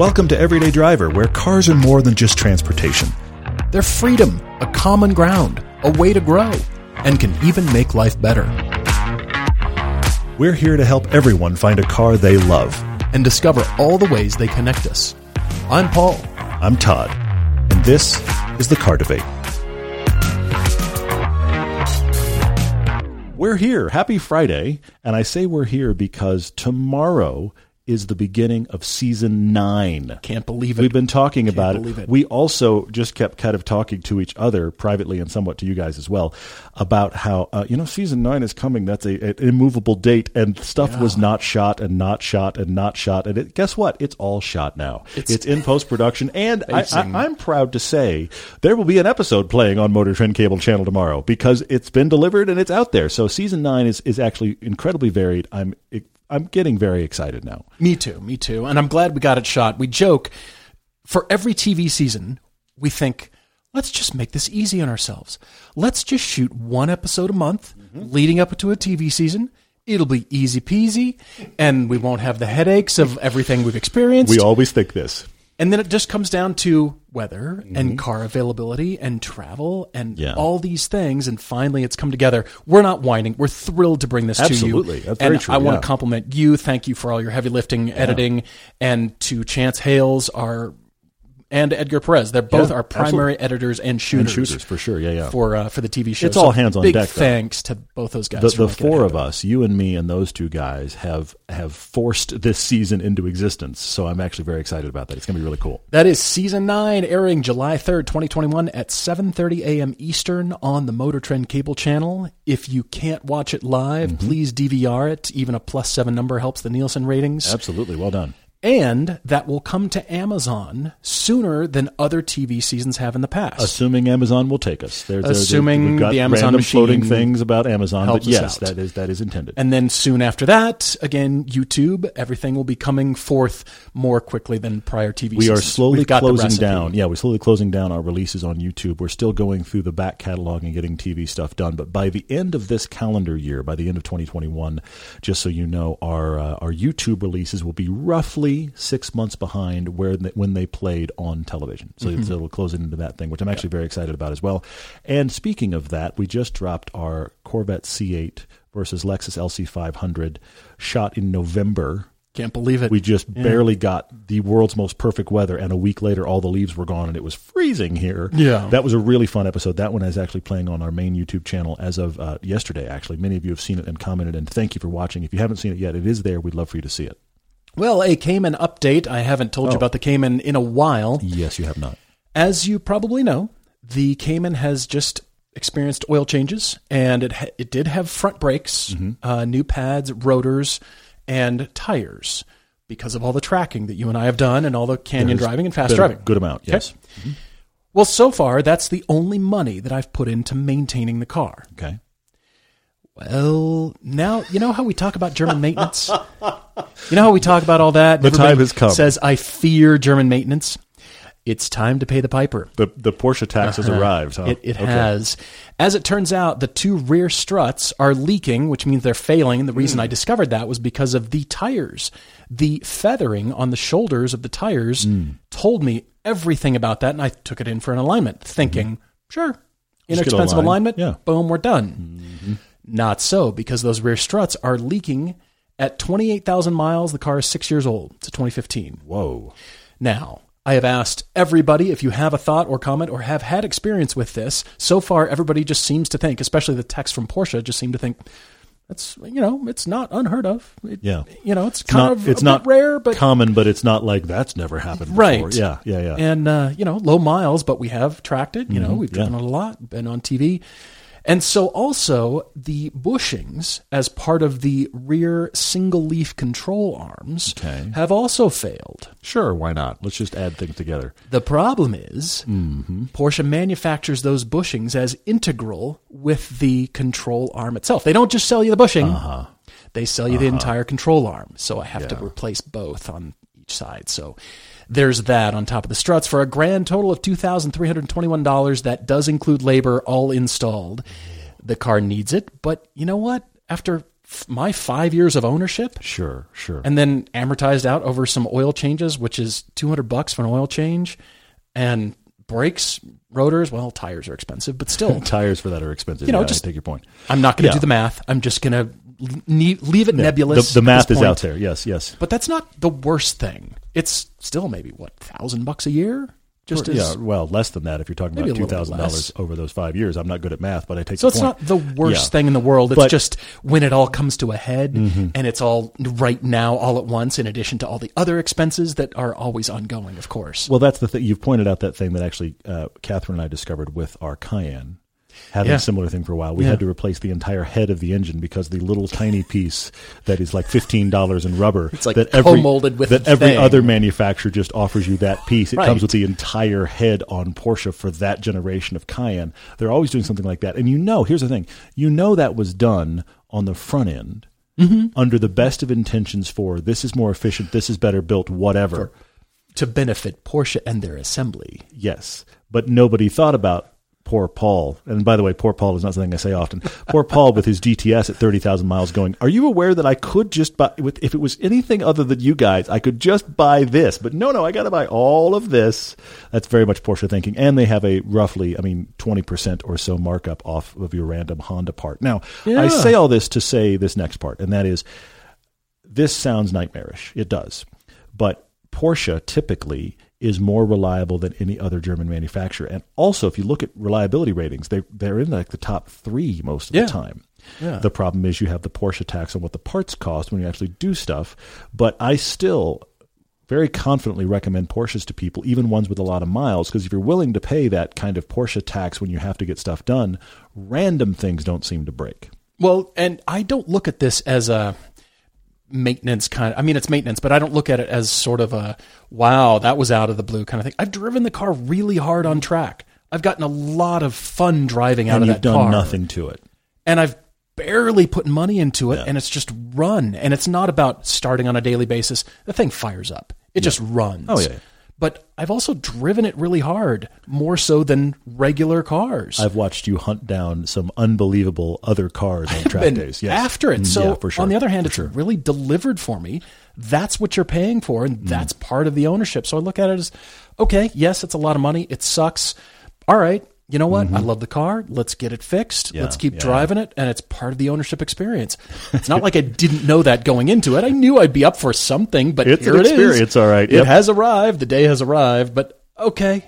Welcome to Everyday Driver, where cars are more than just transportation. They're freedom, a common ground, a way to grow, and can even make life better. We're here to help everyone find a car they love. And discover all the ways they connect us. I'm Paul. I'm Todd, and this is the Car Debate. We're here. Happy Friday. And I say we're here because tomorrow is the beginning of season nine. Can't believe it. We've been talking about believe it. We also just kept kind of talking to each other privately and somewhat to you guys as well about how uh, you know season nine is coming. That's a, an immovable date, and stuff was not shot and not shot and not shot. And it, guess what? It's all shot now. It's, in post production, and I, Amazing. I, I'm proud to say there will be an episode playing on Motor Trend Cable Channel tomorrow because it's been delivered and it's out there. So season nine is is actually incredibly varied. I'm I'm getting very excited now. Me too, me too. And I'm glad we got it shot. We joke for every TV season, we think, let's just make this easy on ourselves. Let's just shoot one episode a month mm-hmm. leading up to a TV season. It'll be easy peasy, and we won't have the headaches of everything we've experienced. We always think this. And then it just comes down to weather and car availability and travel and Mm-hmm. Yeah. all these things. And finally, it's come together. We're not whining. We're thrilled to bring this Absolutely. to you. That's and true, I want to compliment you. Thank you for all your heavy lifting, editing, and to Chance Hales, our and Edgar Perez. They're both Yeah, our primary editors and shooters. shooters, for sure. Yeah, yeah. For uh, for the TV show. It's all hands on big deck, though. Thanks to both those guys. the, the four of us, you and me and those two guys, have have forced this season into existence. So I'm actually very excited about that. It's going to be really cool. That is season nine, airing July third, twenty twenty one, at seven thirty a.m. Eastern on the Motor Trend cable channel. If you can't watch it live, Mm-hmm. please DVR it. Even a plus seven number helps the Nielsen ratings. Absolutely, well done. And that will come to Amazon sooner than other TV seasons have in the past. Assuming Amazon will take us. There- there- Assuming the Amazon random floating things about Amazon, but yes, that is that is intended. and then soon after that, again, YouTube, everything will be coming forth more quickly than prior TV we are slowly closing down. Yeah, we're slowly closing down our releases on YouTube. We're still going through the back catalog and getting TV stuff done. But by the end of this calendar year, by the end of 2021, just so you know, our uh, our YouTube releases will be roughly six months behind where they, when they played on television. So, Mm-hmm. so it'll close it into that thing, which I'm actually very excited about as well. And speaking of that, we just dropped our Corvette C8 versus Lexus LC500 shot in November. Can't believe it. We just barely got the world's most perfect weather, and a week later, all the leaves were gone, and it was freezing here. Yeah. that was a really fun episode. That one is actually playing on our main YouTube channel as of uh, yesterday. Actually, many of you have seen it and commented, and thank you for watching. If you haven't seen it yet, it is there. We'd love for you to see it. Well, a Cayman update. I haven't told you Oh. about the Cayman in a while. Yes, you have not. As you probably know, the Cayman has just experienced oil changes, and it ha- it did have front brakes, Mm-hmm. uh, new pads, rotors, and tires because of all the tracking that you and I have done, and all the canyon There's driving and fast driving. good amount. Yes. Well, so far that's the only money that I've put into maintaining the car. Okay. Well, now you know how we talk about German maintenance. You know how we talk about all that. The Everybody time has come. Says I fear German maintenance. It's time to pay the piper. The the Porsche tax has arrived. Huh? Uh-huh. It, it Okay. has. As it turns out, the two rear struts are leaking, which means they're failing. The reason I Hmm. discovered that was because of the tires. The feathering on the shoulders of the tires Hmm. told me everything about that, and I took it in for an alignment, thinking, sure, get inexpensive aligned. alignment, Yeah. boom, we're done. Not so, because those rear struts are leaking at 28,000 miles. The car is six years old. It's a 2015. Whoa. Now, I have asked everybody if you have a thought or comment or have had experience with this. So far, everybody just seems to think, especially the text from Porsche, just seem to think that's you know it's not unheard of. It- Yeah. you know it's It's kind not. of It's not rare, but common, but it's not like that's never happened. Before. right. Yeah. Yeah. Yeah. And uh, you know, low miles, but we have tracked it. You know, we've driven Mm-hmm. yeah. it a lot, been on TV. And so also the bushings as part of the rear single leaf control arms Okay. have also failed. Sure. Why not? Let's just add things together. The problem is Mm-hmm. Porsche manufactures those bushings as integral with the control arm itself. They don't just sell you the bushing; Uh-huh. they sell you the entire control arm. So I have to replace both on each side. So there's that on top of the struts for a grand total of two thousand three hundred twenty-one dollars. That does include labor, all installed. The car needs it, but you know what? After f- my five years of ownership Sure, sure. and then amortized out over some oil changes, which is 200 bucks for an oil change and brakes, rotors. Well, tires are expensive, but still, Tires for that are expensive. You know, Yeah, I just- take your point. I'm not going to Yeah. do the math. I'm just going to leave it nebulous. The, the at math is out there. Yes, yes. But that's not the worst thing. It's still maybe what thousand bucks a year, just as yeah, well, less than that if you're talking about two thousand dollars over those five years. I'm not good at math, but I take. So the it's point. not the worst Yeah. thing in the world. It's But- Mm-hmm. just when it all comes to a head and it's all right now, all at once, in addition to all the other expenses that are always ongoing, of course. Well, that's the thing. You've pointed out that thing that actually uh, Catherine and I discovered with our Cayenne. Having Yeah. a similar thing for a while, we Yeah. had to replace the entire head of the engine because the little tiny piece that is like fifteen dollars in rubber. It's like that every, co-molded with that every thing. other manufacturer just offers you that piece. It Right. comes with the entire head on Porsche for that generation of Cayenne. They're always doing something like that, and you know. Here's the thing: you know that was done on the front end. Mm-hmm. Under the best of intentions for this is more efficient, this is better built, whatever. to benefit Porsche and their assembly. Yes, but nobody thought about poor Paul. And by the way, poor Paul is not something I say often. Poor Paul with his GTS at thirty thousand miles, going. Are you aware that I could just buy? With, if it was anything other than you guys, I could just buy this. But no, no, I got to buy all of this. That's very much Porsche thinking. And they have a roughly, I mean, twenty percent or so markup off of your random Honda part. Now, Yeah. I say all this to say this next part, and that is this sounds nightmarish. It does. But Porsche typically is more reliable than any other German manufacturer. And also, if you look at reliability ratings, they, they're in like the top three most of Yeah. the time. Yeah. The problem is you have the Porsche tax on what the parts cost when you actually do stuff. But I still very confidently recommend Porsches to people, even ones with a lot of miles, because if you're willing to pay that kind of Porsche tax when you have to get stuff done, random things don't seem to break. Well, and I don't look at this as a maintenance kind I mean it's maintenance, but I don't look at it as sort of a wow, that was out of the blue kind of thing. I've driven the car really hard on track. I've gotten a lot of fun driving out and of you've that done car. nothing to it. and I've barely put money into it, Yeah. and it's just run. And it's not about starting on a daily basis. The thing fires up. It just runs. Oh, yeah. But I've also driven it really hard, more so than regular cars. I've watched you hunt down some unbelievable other cars on track days. Yes. after it. Mm, So yeah, for sure. on the other hand, For it's sure. really delivered for me. That's what you're paying for, Mm. and that's part of the ownership. So I look at it as, okay, yes, it's a lot of money. It sucks. All right, you know what? I love the car. Let's get it fixed. Mm-hmm. Yeah, Let's keep yeah. driving it, and it's part of the ownership experience. It's not like I didn't know that going into it. I knew I'd be up for something, but It's here an it is. experience, all right. It has arrived. The day has arrived, but okay,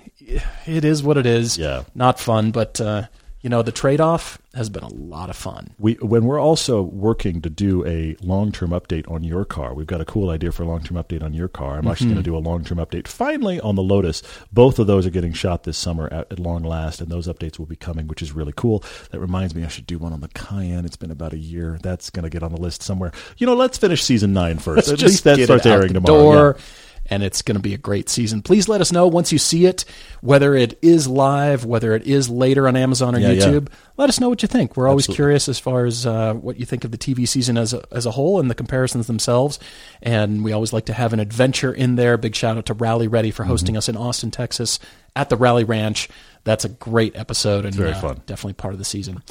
it is what it is. Yeah. not fun, but uh, you know the trade off has been a lot of fun. we when we're also working to do a long term update on your car, we've got a cool idea for a long term update on your car. I'm actually Mm-hmm. going to do a long term update finally on the Lotus. Both of those are getting shot this summer at, at long last, and those updates will be coming, which is really cool. That reminds me, I should do one on the Cayenne. It's been about a year. That's going to get on the list somewhere. You know, let's finish season nine first. At just least that starts airing tomorrow. door, Yeah. And it's going to be a great season. Please let us know once you see it, whether it is live, whether it is later on Amazon or Yeah, yeah. YouTube. Let us know what you think. We're always Absolutely. curious as far as uh, what you think of the TV season as a, as a whole and the comparisons themselves. And we always like to have an adventure in there. Big shout out to Rally Ready Mm-hmm. for hosting us in Austin, Texas, at the Rally Ranch. That's a great episode and very uh, fun. definitely part of the season.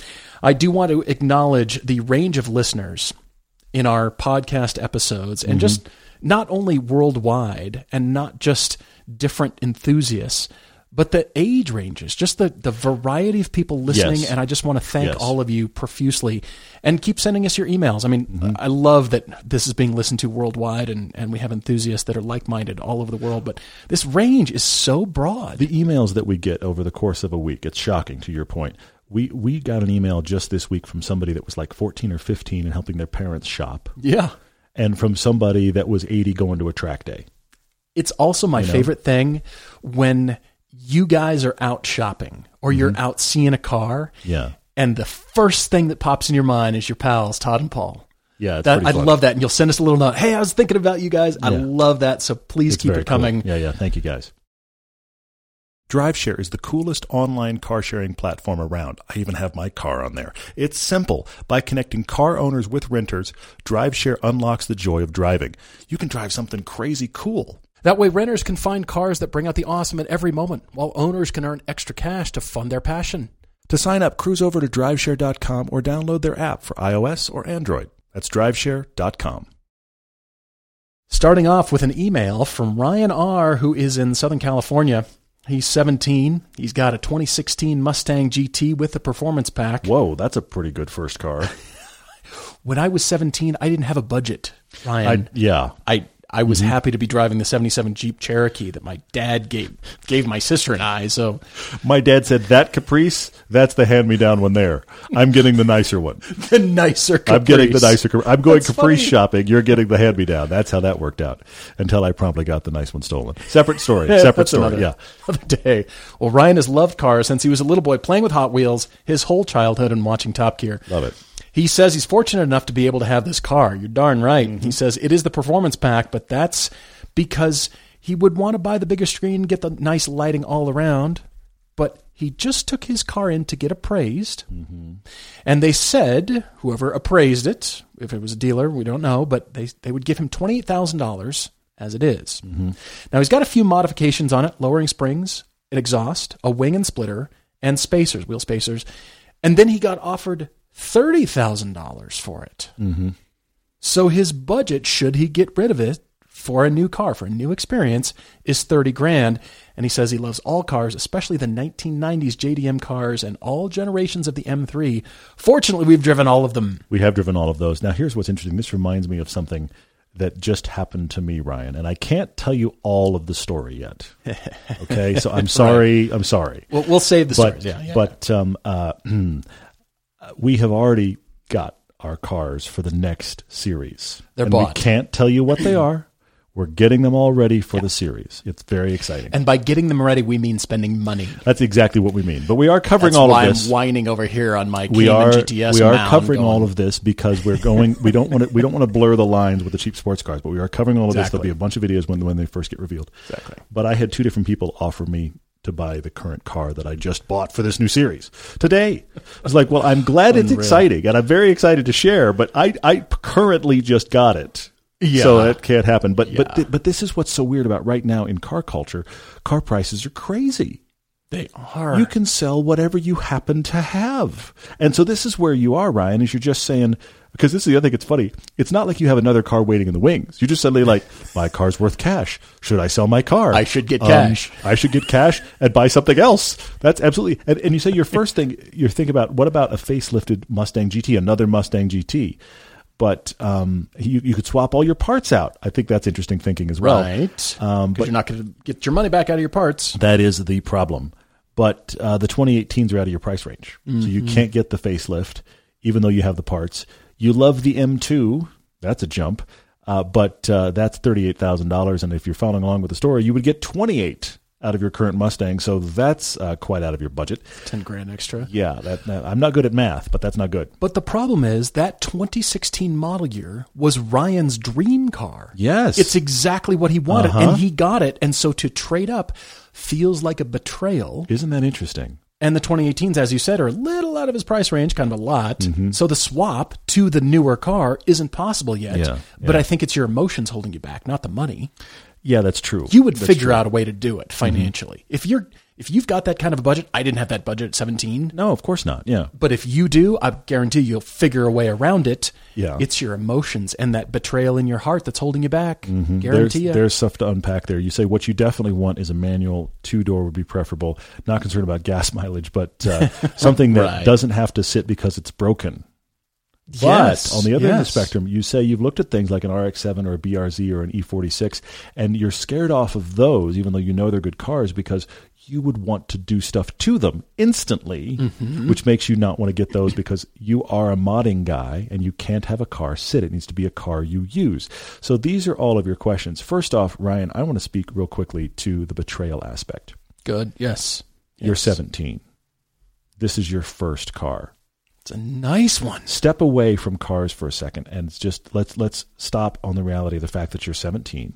I do want to acknowledge the range of listeners in our podcast episodes Mm-hmm. and just not only worldwide and not just different enthusiasts but the age ranges just the the variety of people listening Yes. and I just want to thank Yes. all of you profusely and keep sending us your emails I mean Mm-hmm. I love that this is being listened to worldwide and and we have enthusiasts that are like-minded all over the world but this range is so broad The emails that we get over the course of a week, it's shocking to your point. We we got an email just this week from somebody that was like 14 or 15 and helping their parents shop, yeah and from somebody that was 80 going to a track day. it's also my know? favorite thing when you guys are out shopping or you're out seeing a car Mm-hmm. Yeah. and the first thing that pops in your mind is your pals Todd and Paul. Yeah, That, I love that, and you'll send us a little note. Hey, I was thinking about you guys. I love that. So please It's keep it coming. cool. Yeah, yeah. Thank you, guys. DriveShare is the coolest online car sharing platform around. I even have my car on there. It's simple. By connecting car owners with renters, DriveShare unlocks the joy of driving. You can drive something crazy cool. That way, renters can find cars that bring out the awesome at every moment, while owners can earn extra cash to fund their passion. To sign up, cruise over to driveshare.com or download their app for iOS or Android. That's driveshare.com. Starting off with an email from Ryan R., who is in Southern California. He's 17. He's got a 2016 Mustang GT with the performance pack. Whoa, that's a pretty good first car. When I was 17, I didn't have a budget, Ryan. I, yeah. I I was mm-hmm. happy to be driving the 77 Jeep Cherokee that my dad gave gave my sister and I. So My dad said that Caprice, that's the hand me down one there. I'm getting the nicer one. the nicer Caprice. I'm getting the nicer. Cap- I'm going That's Caprice funny. shopping. You're getting the hand me down. That's how that worked out. Until I promptly got the nice one stolen. Separate story. Separate story. another, Yeah. Another day. Well, Ryan has loved cars since he was a little boy playing with Hot Wheels his whole childhood and watching Top Gear. Love it. He says he's fortunate enough to be able to have this car. You're darn right. Mm-hmm. He says it is the performance pack, but that's because he would want to buy the bigger screen, get the nice lighting all around. But he just took his car in to get appraised. Mm-hmm. And they said, whoever appraised it, if it was a dealer, we don't know, but they, they would give him $28,000 as it is. Mm-hmm. Now he's got a few modifications on it lowering springs, an exhaust, a wing and splitter, and spacers, wheel spacers. And then he got offered $30,000 for it. Mm-hmm. So his budget, should he get rid of it for a new car, for a new experience, is 30 grand. And he says he loves all cars, especially the 1990s JDM cars and all generations of the M3. Fortunately, we've driven all of them. We have driven all of those. Now, here's what's interesting. This reminds me of something that just happened to me, Ryan, and I can't tell you all of the story yet. Okay, so I'm sorry. I'm sorry. We'll, we'll save the but stories. Yeah, yeah. but um, uh, we have already got our cars for the next series. They're and bought. We can't tell you what they are. We're getting them all ready for the series. It's very exciting. and by getting them ready, we mean spending money. That's exactly what we mean. But we are covering That's all of this. I'm whining over here on my we Cayman are GTS. we are covering going, all of this because we're going. We don't want to. We don't want to blur the lines with the cheap sports cars. But we are covering all of this. There'll be a bunch of videos when when they first get revealed. Exactly. But I had two different people offer me to buy the current car that I just bought for this new series today. I was like, well, I'm glad it's exciting and I'm very excited to share, but I I currently just got it. Yeah. So that can't happen. But but th- but this is what's so weird about right now in car culture. Car prices are crazy. They are. You can sell whatever you happen to have. And so this is where you are, Ryan, is you're just saying, because this is the other thing that's funny. It's not like you have another car waiting in the wings. You just suddenly like, my car's worth cash. Should I sell my car? I should get Um, cash. I should get cash and buy something else. That's absolutely. And, and you say your first thing, you're thinking about, what about a facelifted Mustang GT, another Mustang GT? But um, you, you could swap all your parts out. I think that's interesting thinking as well. right. Um, but you're not going to get your money back out of your parts. that is the problem. But uh, the 2018s are out of your price range. So you can't get the facelift, even though you have the parts. You love the M2. That's a jump. Uh, but uh, that's $38,000. And if you're following along with the story, you would get 28 out of your current Mustang. So that's uh, quite out of your budget. 10 grand extra. Yeah, that, that- I'm not good at math, but that's not good. But the problem is that 2016 model year was Ryan's dream car. Yes. It's exactly what he wanted, Uh-huh. and he got it. And so to trade up feels like a betrayal. Isn't that interesting? And the 2018s, as you said, are a little out of his price range, kind of a lot. Mm-hmm. So the swap to the newer car isn't possible yet. Yeah, But. I think it's your emotions holding you back, not the money. Yeah, that's true. You would That's figure true. out a way to do it financially. If you're if you've got that kind of a budget, I didn't have that budget at 17. No, of course not. Yeah. But if you do, I guarantee you'll figure a way around it. Yeah. It's your emotions and that betrayal in your heart that's holding you back. Mm-hmm. There's, Guarantee you. there's stuff to unpack there. You say what you definitely want is a manual two door would be preferable. Not concerned about gas mileage, but uh, something that Right. doesn't have to sit because it's broken. But Yes, on the other end of the spectrum, you say you've looked at things like an RX-7 or a BRZ or an E46, and you're scared off of those, even though you know they're good cars, because you would want to do stuff to them instantly, Mm-hmm. which makes you not want to get those because you are a modding guy and you can't have a car sit. It needs to be a car you use. So these are all of your questions. First off, Ryan, I want to speak real quickly to the betrayal aspect. Good. Yes. You're Yes. 17. This is your first car It's a nice one. step away from cars for a second and just let's let's stop on the reality of the fact that you're 17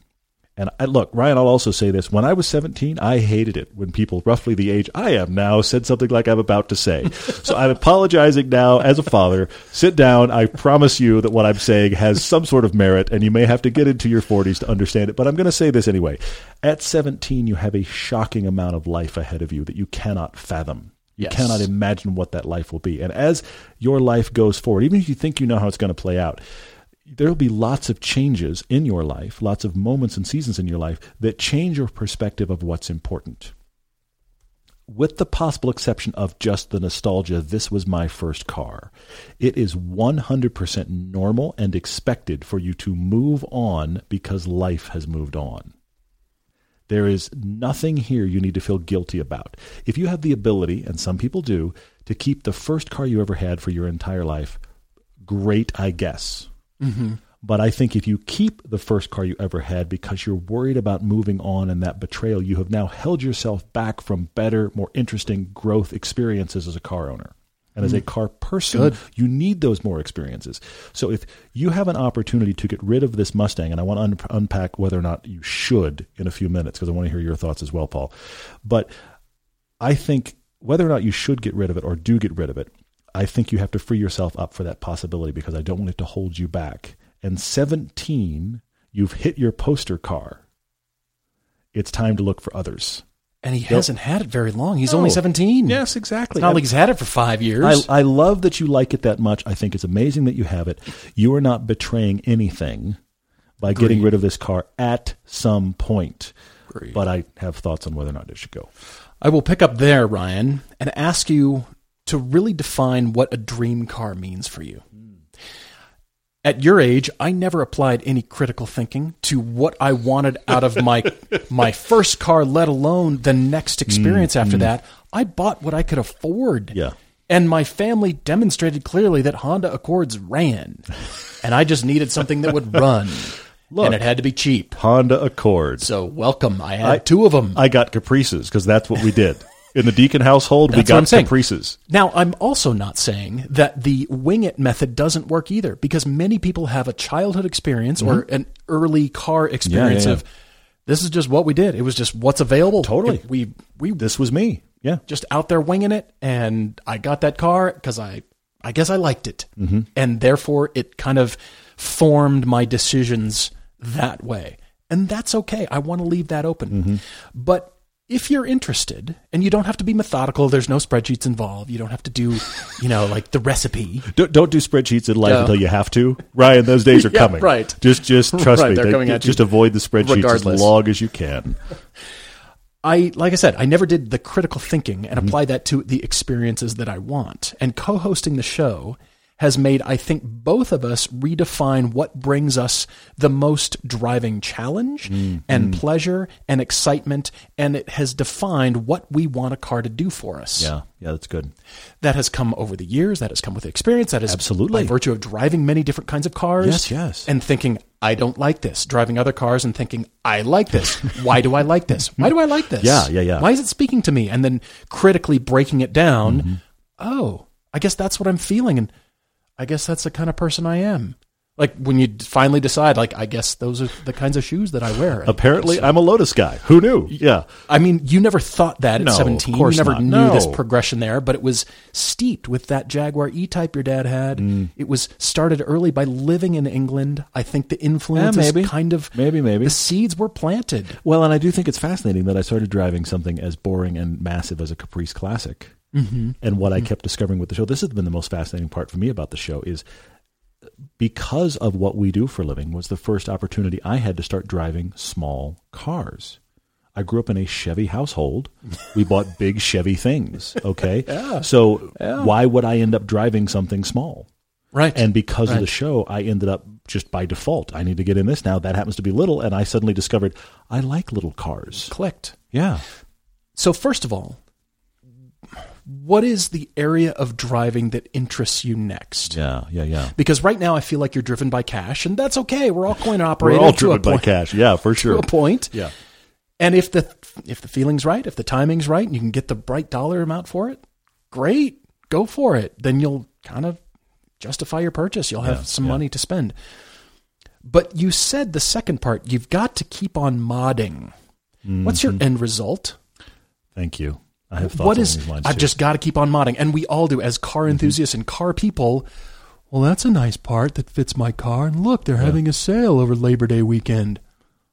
and I, look ryan i'll also say this. When i was 17 i hated it when people roughly the age i am now said something like i'm about to say. So i'm apologizing now as a father. Sit down. I promise you that what i'm saying has some sort of merit and you may have to get into your 40s to understand it. But i'm going to say this anyway. At 17 you have a shocking amount of life ahead of you that you cannot fathom. You Yes. cannot imagine what that life will be. And as your life goes forward, even if you think you know how it's going to play out, there will be lots of changes in your life, lots of moments and seasons in your life that change your perspective of what's important. With the possible exception of just the nostalgia, this was my first car. It is 100% normal and expected for you to move on because life has moved on. There is nothing here you need to feel guilty about. If you have the ability, and some people do, to keep the first car you ever had for your entire life, great, I guess. Mm-hmm. But I think if you keep the first car you ever had because you're worried about moving on and that betrayal, you have now held yourself back from better, more interesting growth experiences as a car owner. And as a mm. car person, Good. you need those more experiences. So if you have an opportunity to get rid of this Mustang, and I want to un- unpack whether or not you should in a few minutes because I want to hear your thoughts as well, Paul. But I think whether or not you should get rid of it or do get rid of it, I think you have to free yourself up for that possibility because I don't want it to hold you back. And 17, you've hit your poster car. It's time to look for others. And he hasn't had it very long. He's No. only 17. Yes, exactly. It's not like he's had it for five years. I, I love that you like it that much. I think it's amazing that you have it. You are not betraying anything by getting rid of this car at some point. Agreed. But I have thoughts on whether or not it should go. I will pick up there, Ryan, and ask you to really define what a dream car means for you. At your age, I never applied any critical thinking to what I wanted out of my my first car, let alone the next mm, experience after mm. that. I bought what I could afford. Yeah. And my family demonstrated clearly that Honda Accords ran. And I just needed something that would run. Look. and it had to be cheap. Honda Accord. So welcome. I had I- two of them. I got Caprices because that's what we did. In the Deacon household, we That's what got. Caprices. Now, I'm also not saying that the wing it method doesn't work either, because many people have a childhood experience or an early car experience Mm-hmm. yeah. of this is just what we did. It was just what's available. Totally. It- we we This was me. Yeah. just out there winging it, and I got that car because I I guess I liked it, mm-hmm. and therefore it kind of formed my decisions that way, and that's okay. I want to leave that open, Mm-hmm. but. If you're interested, and you don't have to be methodical, there's no spreadsheets involved. You don't have to do, you know, like the recipe. Don't, don't do spreadsheets in life No. until you have to. Ryan, those days are Yeah, coming. right. Just just trust Right, me. they're They- coming at you just avoid the spreadsheets regardless. as long as you can. I like I said, I never did the critical thinking Mm-hmm. and apply that to the experiences that I want. And co-hosting the show has made I think both of us redefine what brings us the most driving challenge Mm-hmm. and pleasure and excitement and it has defined what we want a car to do for us. Yeah, yeah, that's good. That has come over the years, that has come with experience, that is Absolutely. by virtue of driving many different kinds of cars. Yes, yes. And thinking, I don't like this. Driving other cars and thinking, I like this. Why do I like this? Why do I like this? Yeah, yeah, yeah. Why is it speaking to me? And then critically breaking it down. Mm-hmm. Oh, I guess that's what I'm feeling. And I guess that's the kind of person I am. Like when you finally decide, like, I guess those are the kinds of shoes that I wear. Apparently, I'm a Lotus guy. Who knew? Yeah. I mean, you never thought that at No, of 17. course you never not. knew No. this progression there, but it was steeped with that Jaguar E-Type your dad had. Mm. It was started early by living in England. I think the influence Yeah, is maybe. kind of Maybe, maybe. the seeds were planted. Well, and I do think it's fascinating that I started driving something as boring and massive as a Caprice Classic. Mm-hmm. And what I kept discovering with the show, this has been the most fascinating part for me about the show, is because of what we do for a living, was the first opportunity I had to start driving small cars. I grew up in a Chevy household. We bought big Chevy things. Okay. Yeah. So why would I end up driving something small? Right. And because of the show, I ended up just by default. I need to get in this now. That happens to be little, and I suddenly discovered I like little cars. clicked. Yeah. So first of all, what is the area of driving that interests you next? Yeah. Yeah. Yeah. Because right now I feel like you're driven by cash, and that's okay. We're all coin We're all driven by point. cash. Yeah, for sure. To a point. Yeah. And if the if the feeling's right, if the timing's right, and you can get the right dollar amount for it, great, go for it. Then you'll kind of justify your purchase. You'll have Yeah, some yeah. money to spend. But you said the second part, you've got to keep on modding. Mm-hmm. What's your end result? Thank you. I have thoughts What along these lines I've too. just got to keep on modding, and we all do as car enthusiasts and car people. Well, that's a nice part that fits my car, and look, they're having a sale over Labor Day weekend.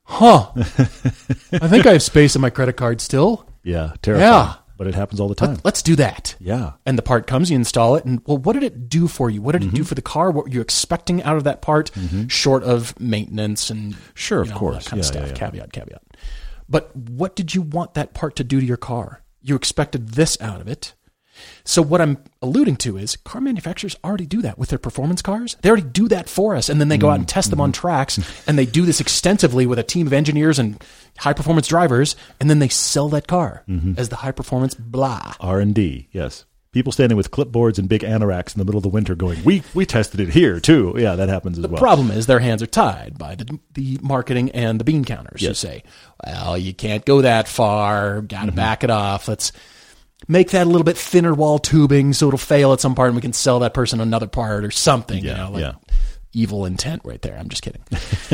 Huh? I think I have space in my credit card still. yeah, terrifying. Yeah. but it happens all the time. Let's do that. yeah. And the part comes, you install it, and well, what did it do for you? What did it Mm-hmm. do for the car? What were you expecting out of that part, short of maintenance and Sure, of know, course. that kind of stuff? yeah, yeah. Caveat, caveat. But what did you want that part to do to your car? You expected this out of it. So what I'm alluding to is car manufacturers already do that with their performance cars. They already do that for us, and then they go out and test them Mm-hmm. on tracks, and they do this extensively with a team of engineers and high performance drivers, and then they sell that car Mm-hmm. as the high performance blah. R and D, yes. People standing with clipboards and big anoraks in the middle of the winter, going, "We we tested it here too." Yeah, that happens as The well. The problem is their hands are tied by the, the marketing and the bean counters who say, well, you can't go that far, got to Mm-hmm. back it off. Let's make that a little bit thinner wall tubing so it'll fail at some part and we can sell that person another part or something. you Yeah, know, like yeah. evil intent right there. I'm just kidding.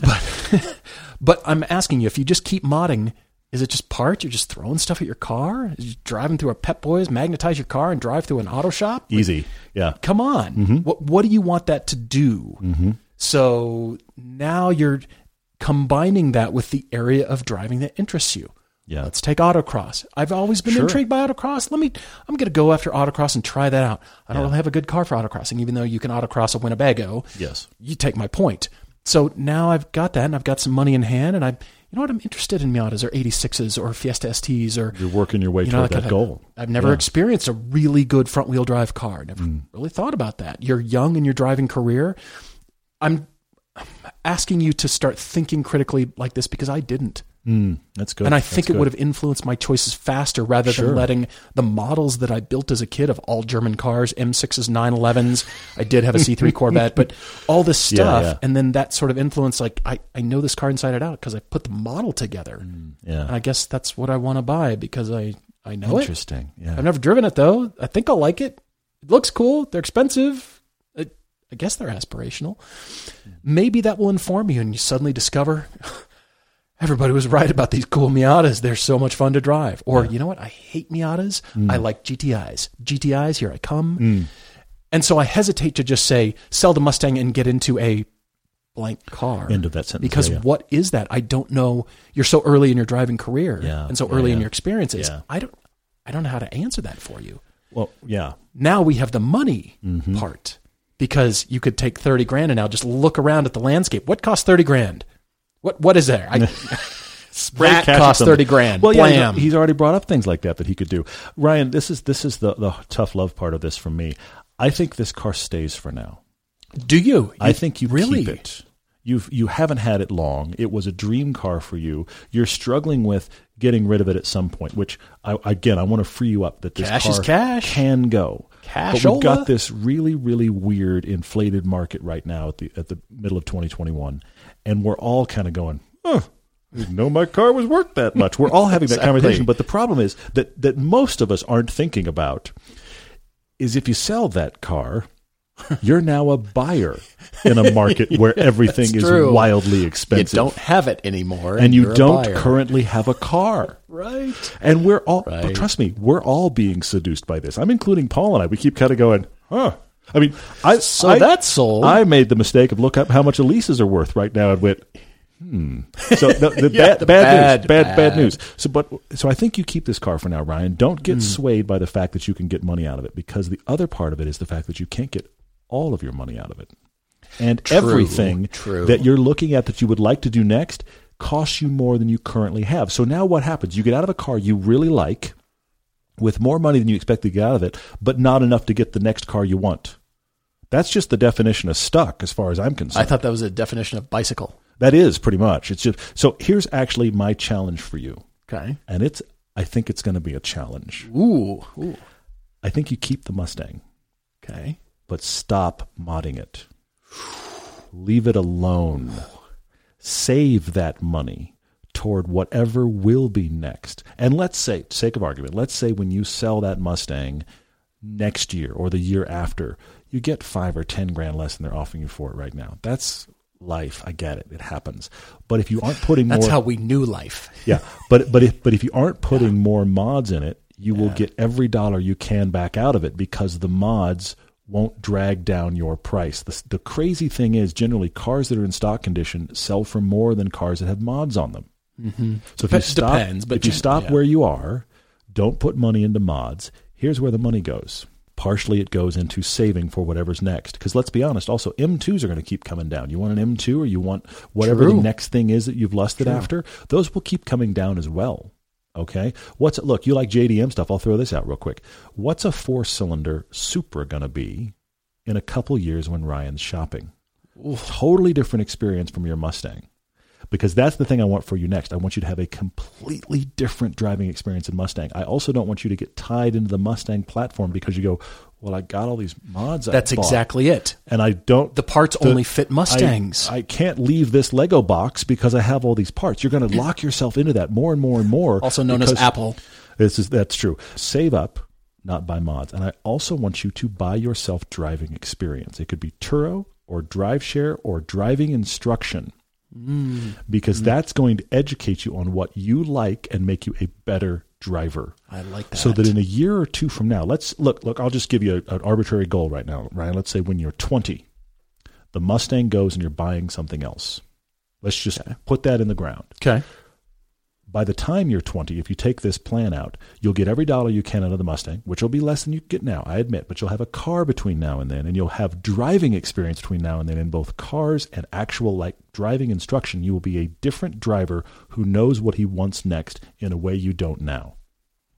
but, but I'm asking you, if you just keep modding, is it just parts? You're just throwing stuff at your car? Is you driving through a Pep Boys, magnetize your car and drive through an auto shop? Easy. Yeah. come on Mm-hmm. what what do you want that to do so now you're combining that with the area of driving that interests you Yeah. let's take autocross i've always been Sure. intrigued by autocross let me i'm going to go after autocross and try that out i don't Yeah. really have a good car for autocrossing even though you can autocross a winnebago Yes. you take my point so now i've got that and i've got some money in hand and i you know what i'm interested in miatas or 86s or fiesta sts or You're working your way you know, toward like that I've, goal. I've never Yeah. experienced a really good front wheel drive car. Never Mm. really thought about that. You're young in your driving career. I'm asking you to start thinking critically like this because I didn't. Mm, that's good. And I That's think it good. would have influenced my choices faster rather Sure. than letting the models that I built as a kid of all German cars, M6s, 911s. I did have a C3 Corvette, but all this stuff. yeah. And then that sort of influence, like, I, I know this car inside and out because I put the model together. Mm, Yeah. And I guess that's what I want to buy because I, I know it. Interesting. Yeah. I've never driven it though. I think I'll like it. It looks cool. They're expensive. I, I guess they're aspirational. Maybe that will inform you, and you suddenly discover everybody was right about these cool Miatas. They're so much fun to drive. Or you know what? I hate Miatas. Mm. I like GTIs. GTIs. Here I come. And so I hesitate to just say sell the Mustang and get into a blank car. End of that sentence. Because Yeah, yeah. what is that? I don't know. You're so early in your driving career, Yeah, and so yeah, early in your experiences. Yeah. I don't. I don't know how to answer that for you. Well, yeah. Now we have the money Mm-hmm. part because you could take thirty grand and now just look around at the landscape. What costs thirty grand? What what is there? I, Spray that costs thirty grand. Well, yeah, Blam. he's- he's already brought up things like that that he could do. Ryan, this is this is the the tough love part of this for me. I think this car stays for now. Do you? I think you really keep it. You've you haven't had it long. It was a dream car for you. You're struggling with getting rid of it at some point. Which I, again, I want to free you up that this Cash car is cash. can go. Cash. But we've got this really really weird inflated market right now at the at the middle of 2021, and we're all kind of going, huh. Didn't know my car was worth that much. We're all having that Exactly. conversation, but the problem is that that most of us aren't thinking about is if you sell that car, you're now a buyer in a market where everything is true. wildly you expensive. don't have it anymore, and you you're don't currently have a car. right. And we're all, Right. but trust me, we're all being seduced by this. I'm including Paul and I. We keep kind of going, huh. I mean, I So I, that's sold. I made the mistake of look up how much leases are worth right now and went, hmm. So the, the, Yeah, bad, the bad, bad, news, bad, bad, bad. news. So, but so I think you keep this car for now, Ryan. Don't get swayed by the fact that you can get money out of it because the other part of it is the fact that you can't get all of your money out of it. And True, everything true. that you're looking at that you would like to do next costs you more than you currently have. So now what happens? You get out of a car you really like with more money than you expect to get out of it, but not enough to get the next car you want. That's just the definition of stuck as far as I'm concerned. I thought that was a definition of bicycle. that is pretty much. It's just so here's actually my challenge for you. Okay. And it's I think it's going to be a challenge. Ooh. Ooh. I think you keep the Mustang, Okay. but stop modding it. Leave it alone. Save that money toward whatever will be next. And let's say, sake of argument, let's say when you sell that Mustang next year or the year after, you get five or ten grand less than they're offering you for it right now. That's life. I get it. It happens. But if you aren't putting That's more how we knew life. yeah, but but if but if you aren't putting more mods in it, you will get every dollar you can back out of it because the mods won't drag down your price. The, the crazy thing is, generally, cars that are in stock condition sell for more than cars that have mods on them. Mm-hmm. So if you stop, depends, but if you stop yeah. where you are, don't put money into mods. Here's where the money goes. Partially, it goes into saving for whatever's next. Because let's be honest, also M2s are going to keep coming down. You want an M2 or you want whatever True. the next thing is that you've lusted after, those will keep coming down as well. Okay. What's it? look? You like JDM stuff? I'll throw this out real quick. What's a four-cylinder Supra going to be in a couple years when Ryan's shopping? Totally different experience from your Mustang. Because that's the thing I want for you next. I want you to have a completely different driving experience in Mustang. I also don't want you to get tied into the Mustang platform because you go, well, I got all these mods. That's exactly it. and I don't. The parts the- only fit Mustangs. I, I can't leave this Lego box because I have all these parts. You're going to lock yourself into that more and more and more. also known as Apple. This is that's true. Save up, not buy mods. And I also want you to buy yourself driving experience. It could be Turo or drive share or driving instruction. Mm. Because that's going to educate you on what you like and make you a better driver. I like that. So that in a year or two from now, let's look. Look, I'll just give you a, an arbitrary goal right now, Ryan. Let's say when you're 20, the Mustang goes and you're buying something else. Let's just put that in the ground. okay. By the time you're 20, if you take this plan out, you'll get every dollar you can out of the Mustang, which will be less than you get now, I admit, but you'll have a car between now and then, and you'll have driving experience between now and then in both cars and actual like driving instruction. You will be a different driver who knows what he wants next in a way you don't now.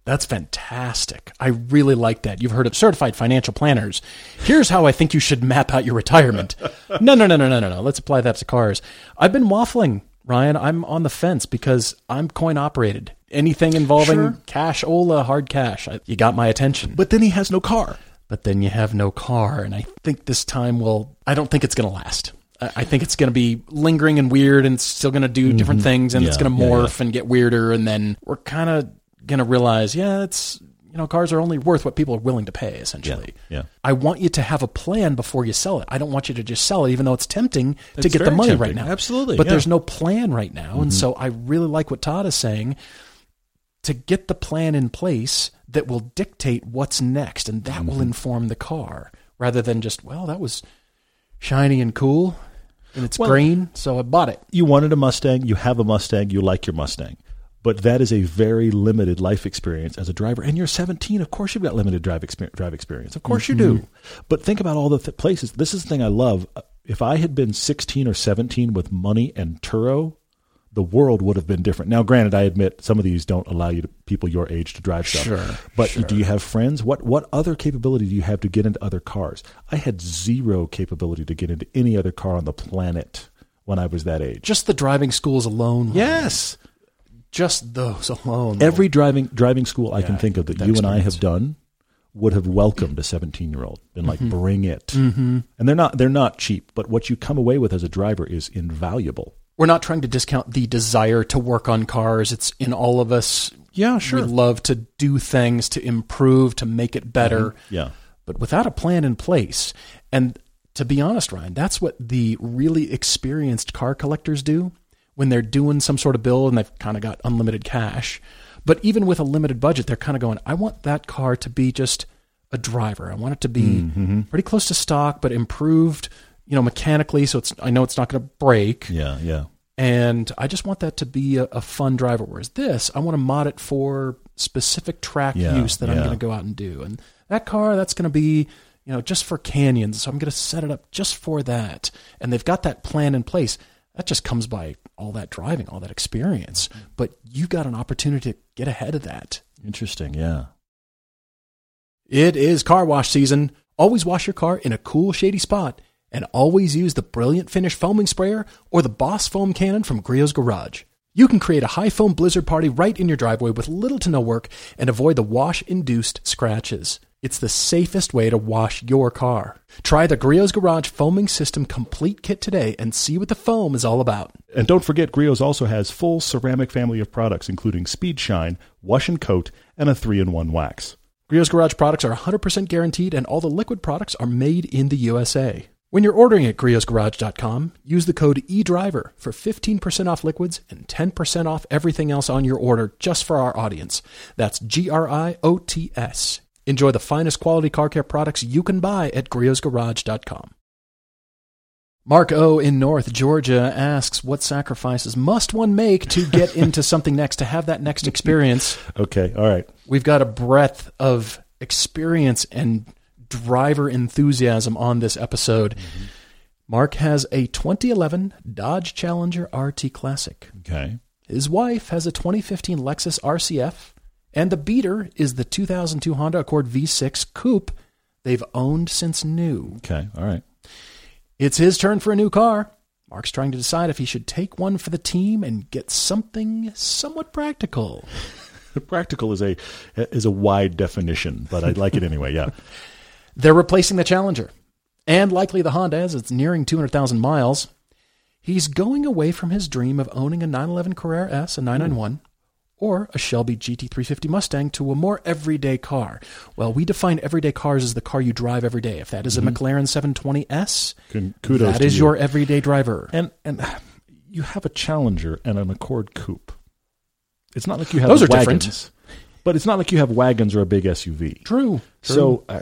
That's fantastic. I really like that. You've heard of certified financial planners. Here's how I think you should map out your retirement. No, no, no, no, no, no, no. Let's apply that to cars. I've been waffling, Ryan. I'm on the fence because I'm coin operated. Anything involving Sure. cash, Ola, hard cash, I, you got my attention. But then he has no car. but then you have no car. And I think this time will, I don't think it's going to last. I I think it's going to be lingering and weird and it's still going to do different things and it's Mm-hmm. Going to yeah, morph and get weirder. And then we're kind of going to realize, yeah, it's, you know, cars are only worth what people are willing to pay, essentially. Yeah. I want you to have a plan before you sell it. I don't want you to just sell it, even though it's tempting to get the money tempting. right now. Absolutely, But yeah. Mm-hmm. there's no plan right now. And so I really like what Todd is saying to get the plan in place that will dictate what's next and that Mm-hmm. will inform the car rather than just well that was shiny and cool and it's Well- green so i bought it You wanted a Mustang, you have a Mustang, you like your Mustang. But that is a very limited life experience as a driver. And you're 17. Of course, you've got limited drive, exper- drive experience. Of course, you do. Mm-hmm. But think about all the th- places. This is the thing I love. If I had been 16 or 17 with money and Turo, the world would have been different. Now, granted, I admit some of these don't allow you to, people your age to drive stuff. Sure, But sure. do you have friends? What what other capability do you have to get into other cars? I had zero capability to get into any other car on the planet when I was that age. just the driving schools alone Yes. Just those alone Every driving driving school I can think of that that you and I have done would have welcomed a 17 year old, been like, bring it. Mm-hmm. And they're not they're not cheap, but what you come away with as a driver is invaluable. we're not trying to discount the desire to work on cars it's in all of us Yeah, sure we love to do things to improve to make it better Yeah. but without a plan in place. And to be honest, Ryan, that's what the really experienced car collectors do when they're doing some sort of build and they've kind of got unlimited cash. But even with a limited budget, they're kind of going, I want that car to be just a driver. I want it to be mm-hmm. pretty close to stock, but improved, you know, mechanically. So it's, I know it's not going to break. Yeah, yeah. And I just want that to be a, a fun driver. Whereas this, I want to mod it for specific track Yeah, use that I'm going to go out and do. And that car, that's going to be, you know, just for canyons. So I'm going to set it up just for that. And they've got that plan in place. That just comes by all that driving, all that experience. Mm-hmm. But you got an opportunity to get ahead of that. Interesting, yeah. It is car wash season. Always wash your car in a cool, shady spot. And always use the Brilliant Finish foaming sprayer or the Boss foam cannon from Griot's Garage. You can create a high foam blizzard party right in your driveway with little to no work and avoid the wash induced scratches. It's the safest way to wash your car. Try the Griot's Garage Foaming System Complete Kit today and see what the foam is all about. And don't forget, Griot's also has full ceramic family of products, including Speed Shine, Wash and Coat, and a three-in-one wax. Griot's Garage products are 100% guaranteed and all the liquid products are made in the USA. When you're ordering at griotsgarage.com, use the code EDRIVER for 15% off liquids and 10% off everything else on your order just for our audience. That's G R I O T S. Enjoy the finest quality car care products you can buy at griotsgarage.com. Mark O in North Georgia asks, "What sacrifices must one make to get into something next to have that next experience?" Okay, all right. We've got a breadth of experience and driver enthusiasm on this episode. Mark has a 2011 Dodge Challenger RT Classic. Okay. His wife has a 2015 Lexus RCF, and the beater is the 2002 Honda Accord V6 Coupe they've owned since new. Okay, all right. It's his turn for a new car. Mark's trying to decide if he should take one for the team and get something somewhat practical. Practical is a is a wide definition, but I like it anyway. Yeah. They're replacing the Challenger and likely the Honda as it's nearing 200,000 miles. He's going away from his dream of owning a 911 Carrera S, a 991, or a Shelby GT350 Mustang to a more everyday car. Well, we define everyday cars as the car you drive every day. If that is a McLaren 720S, Con- kudos that is you. your everyday driver. and and you have a Challenger and an Accord Coupe. It's not like you have Those are wagons, different. but it's not like you have wagons or a big SUV. True. So uh,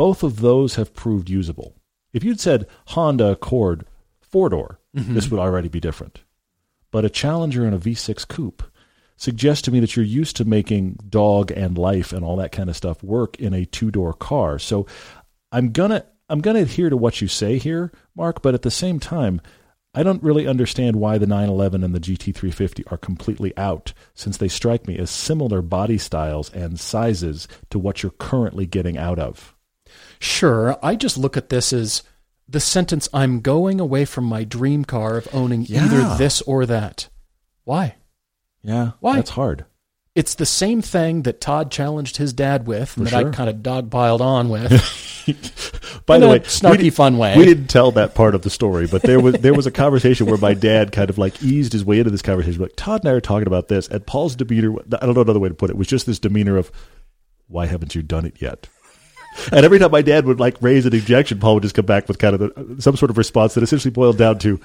both of those have proved usable. If you'd said Honda Accord four door, mm-hmm. this would already be different. But a Challenger and a V6 coupe suggest to me that you're used to making dog and life and all that kind of stuff work in a two door car. So I'm gonna I'm gonna adhere to what you say here, Mark. But at the same time, I don't really understand why the 911 and the GT350 are completely out, since they strike me as similar body styles and sizes to what you're currently getting out of. Sure, I just look at this as the sentence I'm going away from my dream car of owning Yeah. either this or that. Why? Yeah, Why? That's hard. It's the same thing that Todd challenged his dad with, and that sure. I kind of dogpiled on with. By In the way, snarky, did- fun way. We didn't tell that part of the story, but there was there was a conversation where my dad kind of like eased his way into this conversation. Like Todd and I are talking about this, and Paul's demeanor. I don't know another way to put it. Was just this demeanor of, "Why haven't you done it yet?" And every time my dad would like raise an objection, Paul would just come back with kind of the, some sort of response that essentially boiled down to,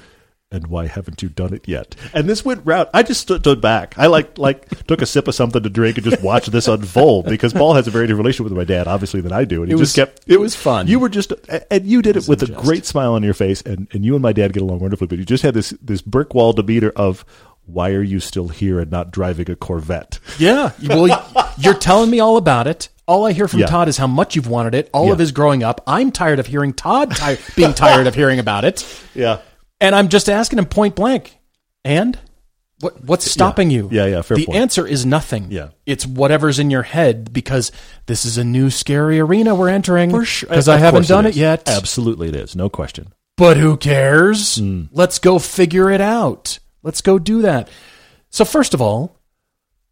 "And why haven't you done it yet?" And this went round. I just stood, stood back. I like like took a sip of something to drink and just watched this unfold because Paul has a very different relationship with my dad, obviously, than I do, and he It just kept. it was fun. You were just, and you did it with a great smile on your face, and, and you and my dad get along wonderfully. But you just had this this brick wall demeanor of, "Why are you still here and not driving a Corvette?" yeah, well, you're telling me all about it. All I hear from Yeah. Todd is how much you've wanted it. All of his growing up. I'm tired of hearing Todd ti- being tired of hearing about it. Yeah, And I'm just asking him point blank. And what what's stopping you? Yeah, yeah, fair point. the point. answer is nothing. Yeah. It's whatever's in your head because this is a new scary arena we're entering. Because I haven't done it, yet. Absolutely, it is. No question. But who cares? Hmm. Let's go figure it out. Let's go do that. So first of all,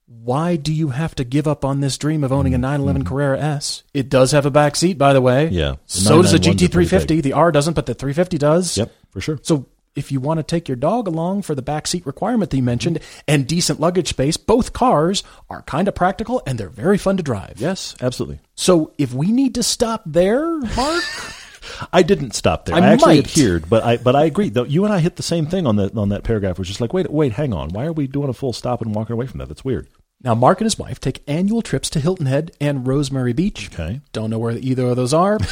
why do you have to give up on this dream of owning a mm-hmm. 911 Carrera S? It does have a back seat, by the way. Yeah. The So does the 991s are pretty GT350. The R doesn't, but the 350 does. Yep, for sure. So if you want to take your dog along for the back seat requirement that you mentioned mm-hmm. and decent luggage space, both cars are kind of practical and they're very fun to drive. Yes, absolutely. So if we need to stop there, Mark, I didn't stop there. I I, actually might. adhered, but I but I agree. Though you and I hit the same thing on that on that paragraph. Which is like, wait, wait, hang on. Why are we doing a full stop and walking away from that? That's weird. now Mark and his wife take annual trips to Hilton Head and Rosemary Beach. Okay. Don't know where either of those are.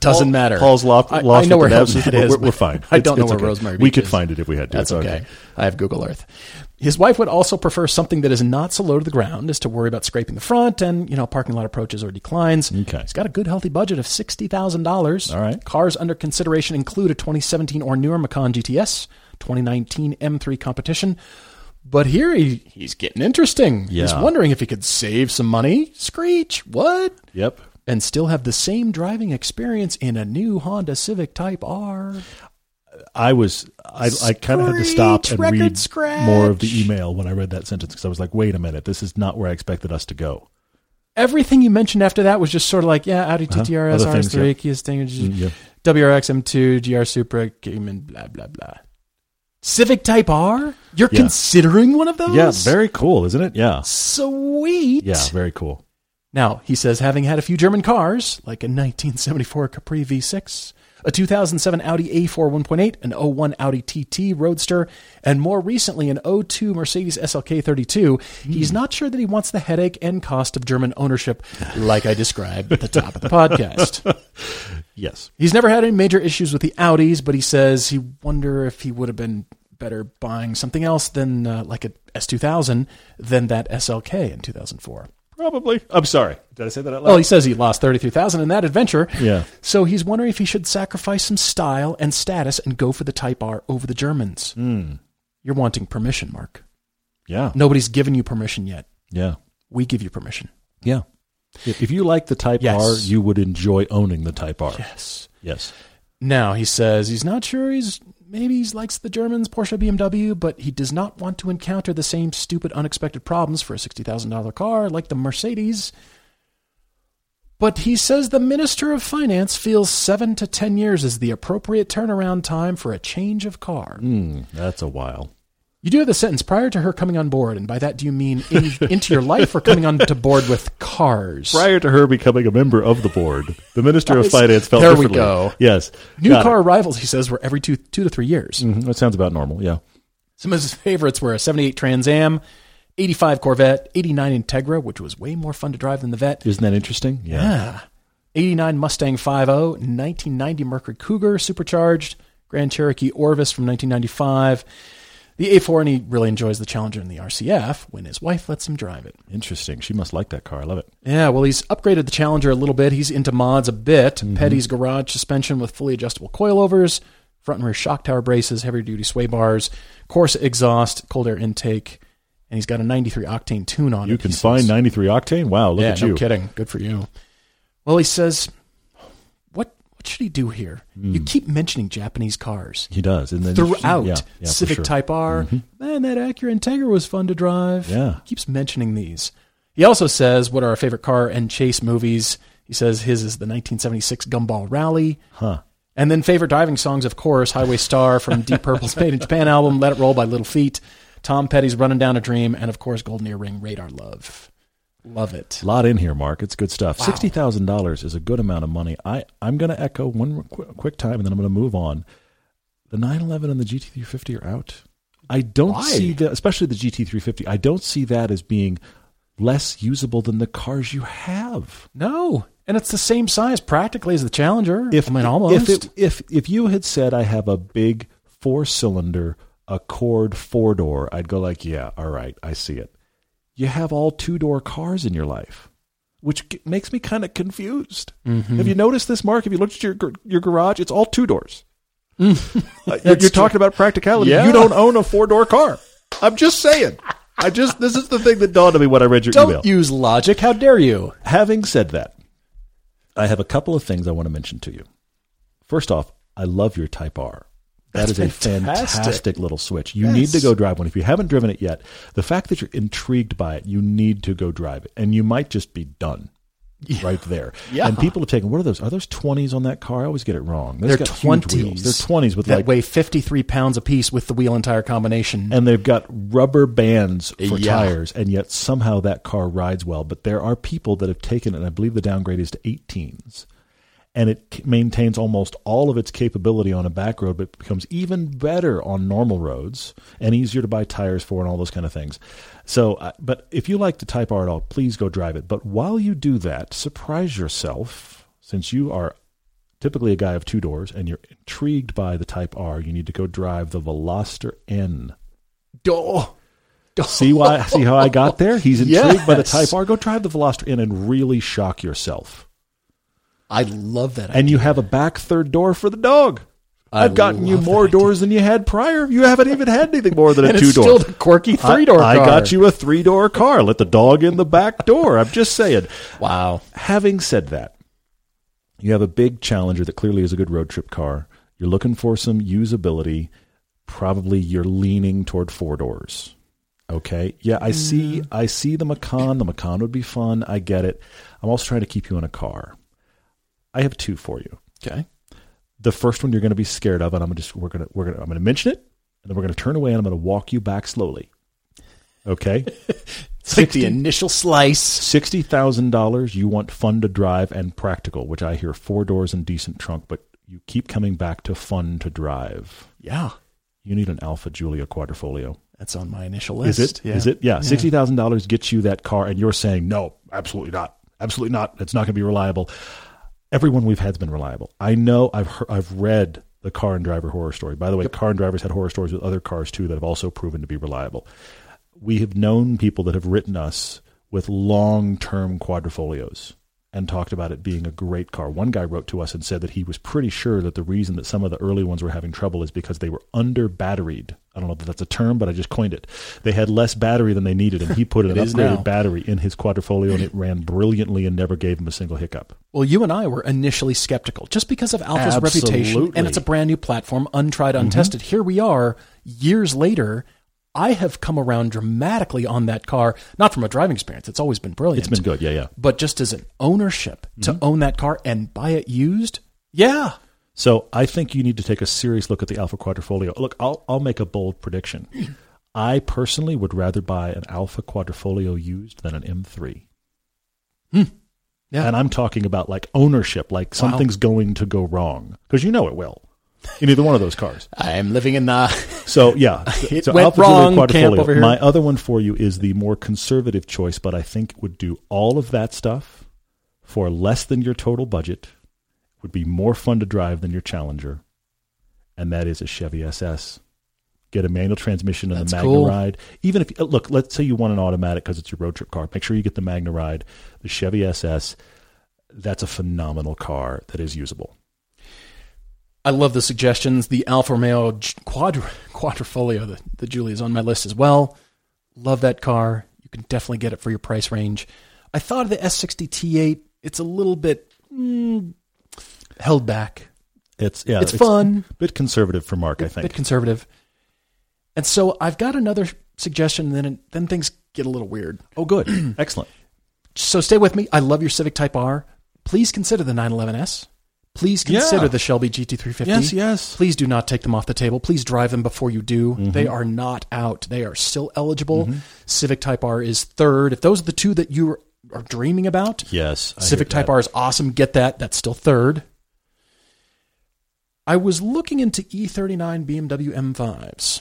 Doesn't matter. Paul's lost. I, lost I know where to Hilton. Head We're- is. We're, fine. I It's- don't know where okay. Rosemary Beach is. We could is. find it if we had to. That's It's okay. I have Google Earth. His wife would also prefer something that is not so low to the ground as to worry about scraping the front and, you know, parking lot approaches or declines. Okay. He's got a good healthy budget of $60,000. All right. Cars under consideration include a 2017 or newer Macan GTS, 2019 M3 competition. But here he, he's getting interesting. Yeah. He's wondering if he could save some money. Screech. What? Yep. and still have the same driving experience in a new Honda Civic Type R. I was I, I kind of had to stop and read scratch. more of the email when I read that sentence because I was like, wait a minute, this is not where I expected us to go. Everything you mentioned after that was just sort of like, yeah, Audi TTR, Uh-huh. Other things, RS3, yeah. Kia Stinger, yeah. WRX M2, GR Supra, Cayman, blah, blah, blah. Civic Type R? You're Yeah. considering one of those? Yeah, very cool, isn't it? Yeah. Sweet. Yeah, very cool. Now, he says, having had a few German cars, like a 1974 Capri V6, a 2007 Audi A4 1.8, an 01 Audi TT Roadster, and more recently an 02 Mercedes SLK 32. He's not sure that he wants the headache and cost of German ownership, like I described at the top of the podcast. Yes. He's never had any major issues with the Audis, but he says he wonder if he would have been better buying something else than uh, like a S2000 than that SLK in 2004. Probably. I'm sorry. Did I say that out loud? Well, he says he lost 33,000 in that adventure. Yeah. So he's wondering if he should sacrifice some style and status and go for the Type R over the Germans. Hmm. You're wanting permission, Mark. yeah. Nobody's given you permission yet. Yeah. We give you permission. Yeah. If, if you like the Type Yes. R, you would enjoy owning the Type R. Yes. Yes. Now he says he's not sure he's maybe he likes the Germans, Porsche, BMW, but he does not want to encounter the same stupid, unexpected problems for a sixty thousand dollar car like the Mercedes. But he says the Minister of Finance feels seven to ten years is the appropriate turnaround time for a change of car. Hmm, that's a while. You do have the sentence prior to her coming on board, and by that do you mean in, into your life or coming on to board with cars? Prior to her becoming a member of the board, the Minister of Finance felt There we go. Yes. New Got it. car arrivals, he says, were every two two to three years. Mhm, That sounds about normal. Yeah. Some of his favorites were a 78 Trans Am, 85 Corvette, 89 Integra, which was way more fun to drive than the Vet. Isn't that interesting? Yeah. 89 Mustang 50, 1990 Mercury Cougar supercharged, Grand Cherokee Orvis from 1995. The A4, and he really enjoys the Challenger and the RCF when his wife lets him drive it. Interesting. She must like that car. I love it. Yeah, well, he's upgraded the Challenger a little bit. He's into mods a bit. Mm-hmm. Petty's garage suspension with fully adjustable coilovers, front and rear shock tower braces, heavy duty sway bars, Corsa exhaust, cold air intake, and he's got a 93 octane tune on it. You can says. find 93 octane. Wow, look yeah, at no you. kidding. Good for you. Well, he says, should he do here? Hmm. You keep mentioning Japanese cars He does. And then throughout. Yeah, yeah, Civic sure. Mm-hmm. Type R. Man, that Acura Integra was fun to drive. Yeah. He Keeps mentioning these. He also says, what are our favorite car and chase movies? He says his is the 1976 Gumball Rally. Huh. And then favorite driving songs, of course, Highway Star from Deep Purple's Made in Japan album, Let It Roll by Little Feat, Tom Petty's Running Down a Dream, and of course, Golden Earring, Radar Love. Love it. A lot in here, Mark. It's good stuff. Sixty thousand dollars is a good amount of money. I I'm going to echo one qu- quick time, and then I'm going to move on. The 911 and the GT350 are out. I don't Why? see that, especially the GT350. I don't see that as being less usable than the cars you have. No. And it's the same size practically as the Challenger. If I mean, almost. if it, if if you had said I have a big four cylinder Accord four door, I'd go like, yeah, all right, I see it. You have all two door cars in your life, which makes me kind of confused. Mm-hmm. Have you noticed this, Mark? Have you looked at your your garage? It's all two doors. Uh, you're you're talking about practicality. Yeah. You don't own a four door car. I'm just saying. I just this is the thing that dawned on me when I read your Don't email. use logic. How dare you? Having said that, I have a couple of things I want to mention to you. First off, I love your Type R. That is That's a fantastic. fantastic little switch. You Yes. need to go drive one. If you haven't driven it yet, the fact that you're intrigued by it, you need to go drive it. And you might just be done right there. Yeah. And people have taken, what are those? Are those 20s on that car? I always get it wrong. Those They're 20s. wheels. They're 20s with that like weigh 53 pounds a piece with the wheel and tire combination. and they've got rubber bands for Yeah. tires, and yet somehow that car rides well. But there are people that have taken it, and I believe the downgrade is to 18s, and it maintains almost all of its capability on a back road, but becomes even better on normal roads and easier to buy tires for, and all those kind of things. So, uh, but if you like the Type R at all, please go drive it. But while you do that, surprise yourself, since you are typically a guy of two doors and you're intrigued by the Type R, you need to go drive the Veloster N. Oh. See why? See how I got there? He's intrigued by the Type R. Go drive the Veloster N and really shock yourself. I love that. And you have a back third door for the dog. I I've gotten you more that idea. doors than you had prior. You haven't even had anything more than a two door. still the quirky three door I. I got you a three door car. Let the dog in the back door. I'm just saying. Wow. Having said that, you have a big Challenger that clearly is a good road trip car. You're looking for some usability. Probably you're leaning toward four doors. Okay. Yeah, I see. Mm. I see the Macan. The Macan would be fun. I get it. I'm also trying to keep you in a car. I have two for you. Okay. The first one you're going to be scared of, and I'm just we're gonna we're gonna I'm going to mention it, and then we're going to turn away, and I'm going to walk you back slowly. Okay. It's like the initial slice. Sixty thousand dollars. You want fun to drive and practical, which I hear four doors and decent trunk, but you keep coming back to fun to drive, Yeah. you need an Alfa Giulia Quadrifoglio. That's on my initial list. Is it? Yeah. Is it? Yeah. Sixty thousand dollars gets you that car, and you're saying no, absolutely not, absolutely not. It's not going to be reliable. Everyone we've had's been reliable. I know. I've heard, I've read the car and driver horror story. By the way, car and drivers had horror stories with other cars too that have also proven to be reliable. We have known people that have written us with long term quadrifoglios and talked about it being a great car. One guy wrote to us and said that he was pretty sure that the reason that some of the early ones were having trouble is because they were under batteried. I don't know if that's a term, but I just coined it. They had less battery than they needed, and he put an upgraded now. battery in his quadrifoglio, and it ran brilliantly and never gave him a single hiccup. Well, you and I were initially skeptical just because of Alfa's reputation, Absolutely. Mm-hmm. and it's a brand new platform, untried, untested. Here we are, years later. I have come around dramatically on that car, not from a driving experience. It's always been brilliant. It's been good, yeah, yeah. But just as an ownership to Mm-hmm. own that car and buy it used, yeah. So I think you need to take a serious look at the Alfa Quadrifoglio. Look, I'll I'll make a bold prediction. I personally would rather buy an Alfa Quadrifoglio used than an M3. Yeah. And I'm talking about like ownership, like something's going to go wrong because you know it will in either one of those cars. I'm living in the. So yeah, It so went wrong, camp over here. My other one for you is the more conservative choice, but I think would do all of that stuff for less than your total budget. Would be more fun to drive than your Challenger, and that is a Chevy SS. Get a manual transmission and That's the Magna cool. Ride. Even if uh, look, let's say you want an automatic because it's your road trip car. Make sure you get the Magna Ride, the Chevy SS. That's a phenomenal car that is usable. I love the suggestions. The Alfa Romeo J- Quadr- Quadrifoglio, the, the Giulia is on my list as well. Love that car. You can definitely get it for your price range. I thought of the S60 T8. It's a little bit mm, held back. It's yeah, it's, fun, a bit conservative for Mark, I think. bit conservative. And so I've got another suggestion. And then then things get a little weird. oh, good, excellent. So stay with me. I love your Civic Type R. Please consider the 911S. Please consider Yeah. the Shelby GT350. Yes, yes. Please do not take them off the table. Please drive them before you do. Mm-hmm. They are not out. They are still eligible. Civic Type R is third. If those are the two that you are, dreaming about, Yes, I Civic Type. R is awesome. Get that. That's still third. I was looking into E E39 BMW M5s.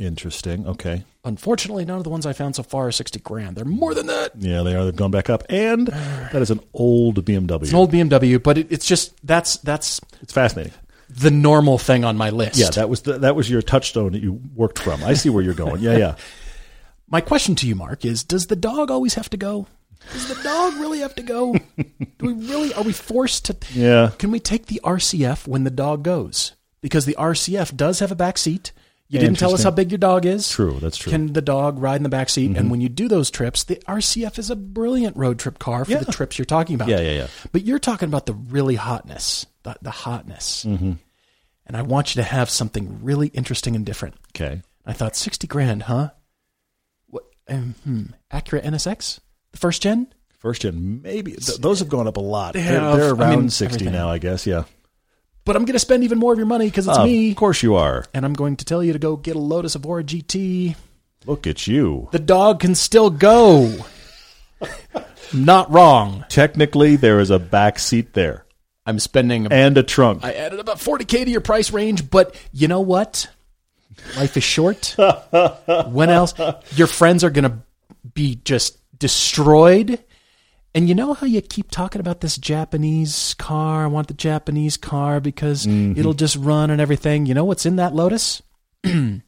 Interesting. Okay. Unfortunately, none of the ones I found so far are 60 grand. They're more than that. Yeah, they are. They've gone back up, and that is an old BMW. It's an old BMW, but it, it's just that's that's It's fascinating. the normal thing on my list. Yeah, that was the, that was your touchstone that you worked from. I see where you're going. Yeah, yeah. My question to you, Mark, is: Does the dog always have to go? Does the dog really have to go? Do we really? Are we forced to? Yeah. Can we take the RCF when the dog goes? Because the RCF does have a back seat. You didn't tell us how big your dog is. True, that's true. Can the dog ride in the back seat? And when you do those trips, the RCF is a brilliant road trip car for Yeah. the trips you're talking about. Yeah, yeah, yeah. But you're talking about the really hotness, the, the hotness. Mm-hmm. And I want you to have something really interesting and different. Okay. I thought sixty grand, huh? What? Um, hmm, Acura NSX, the first gen. First gen, maybe th- those have gone up a lot. They They're, they're I around mean, sixty everything. now, I guess. Yeah. But I'm going to spend even more of your money because it's Of me, Of course you are. and I'm going to tell you to go get a Lotus Evora GT. Look at you. The dog can still go. Not wrong. Technically, there is a back seat there I'm spending. and a trunk. I added about 40k to your price range, but you know what? Life is short. when else? Your friends are going to be just destroyed. And you know how you keep talking about this Japanese car? I want the Japanese car because it'll just run and everything. You know what's in that Lotus? Toyota's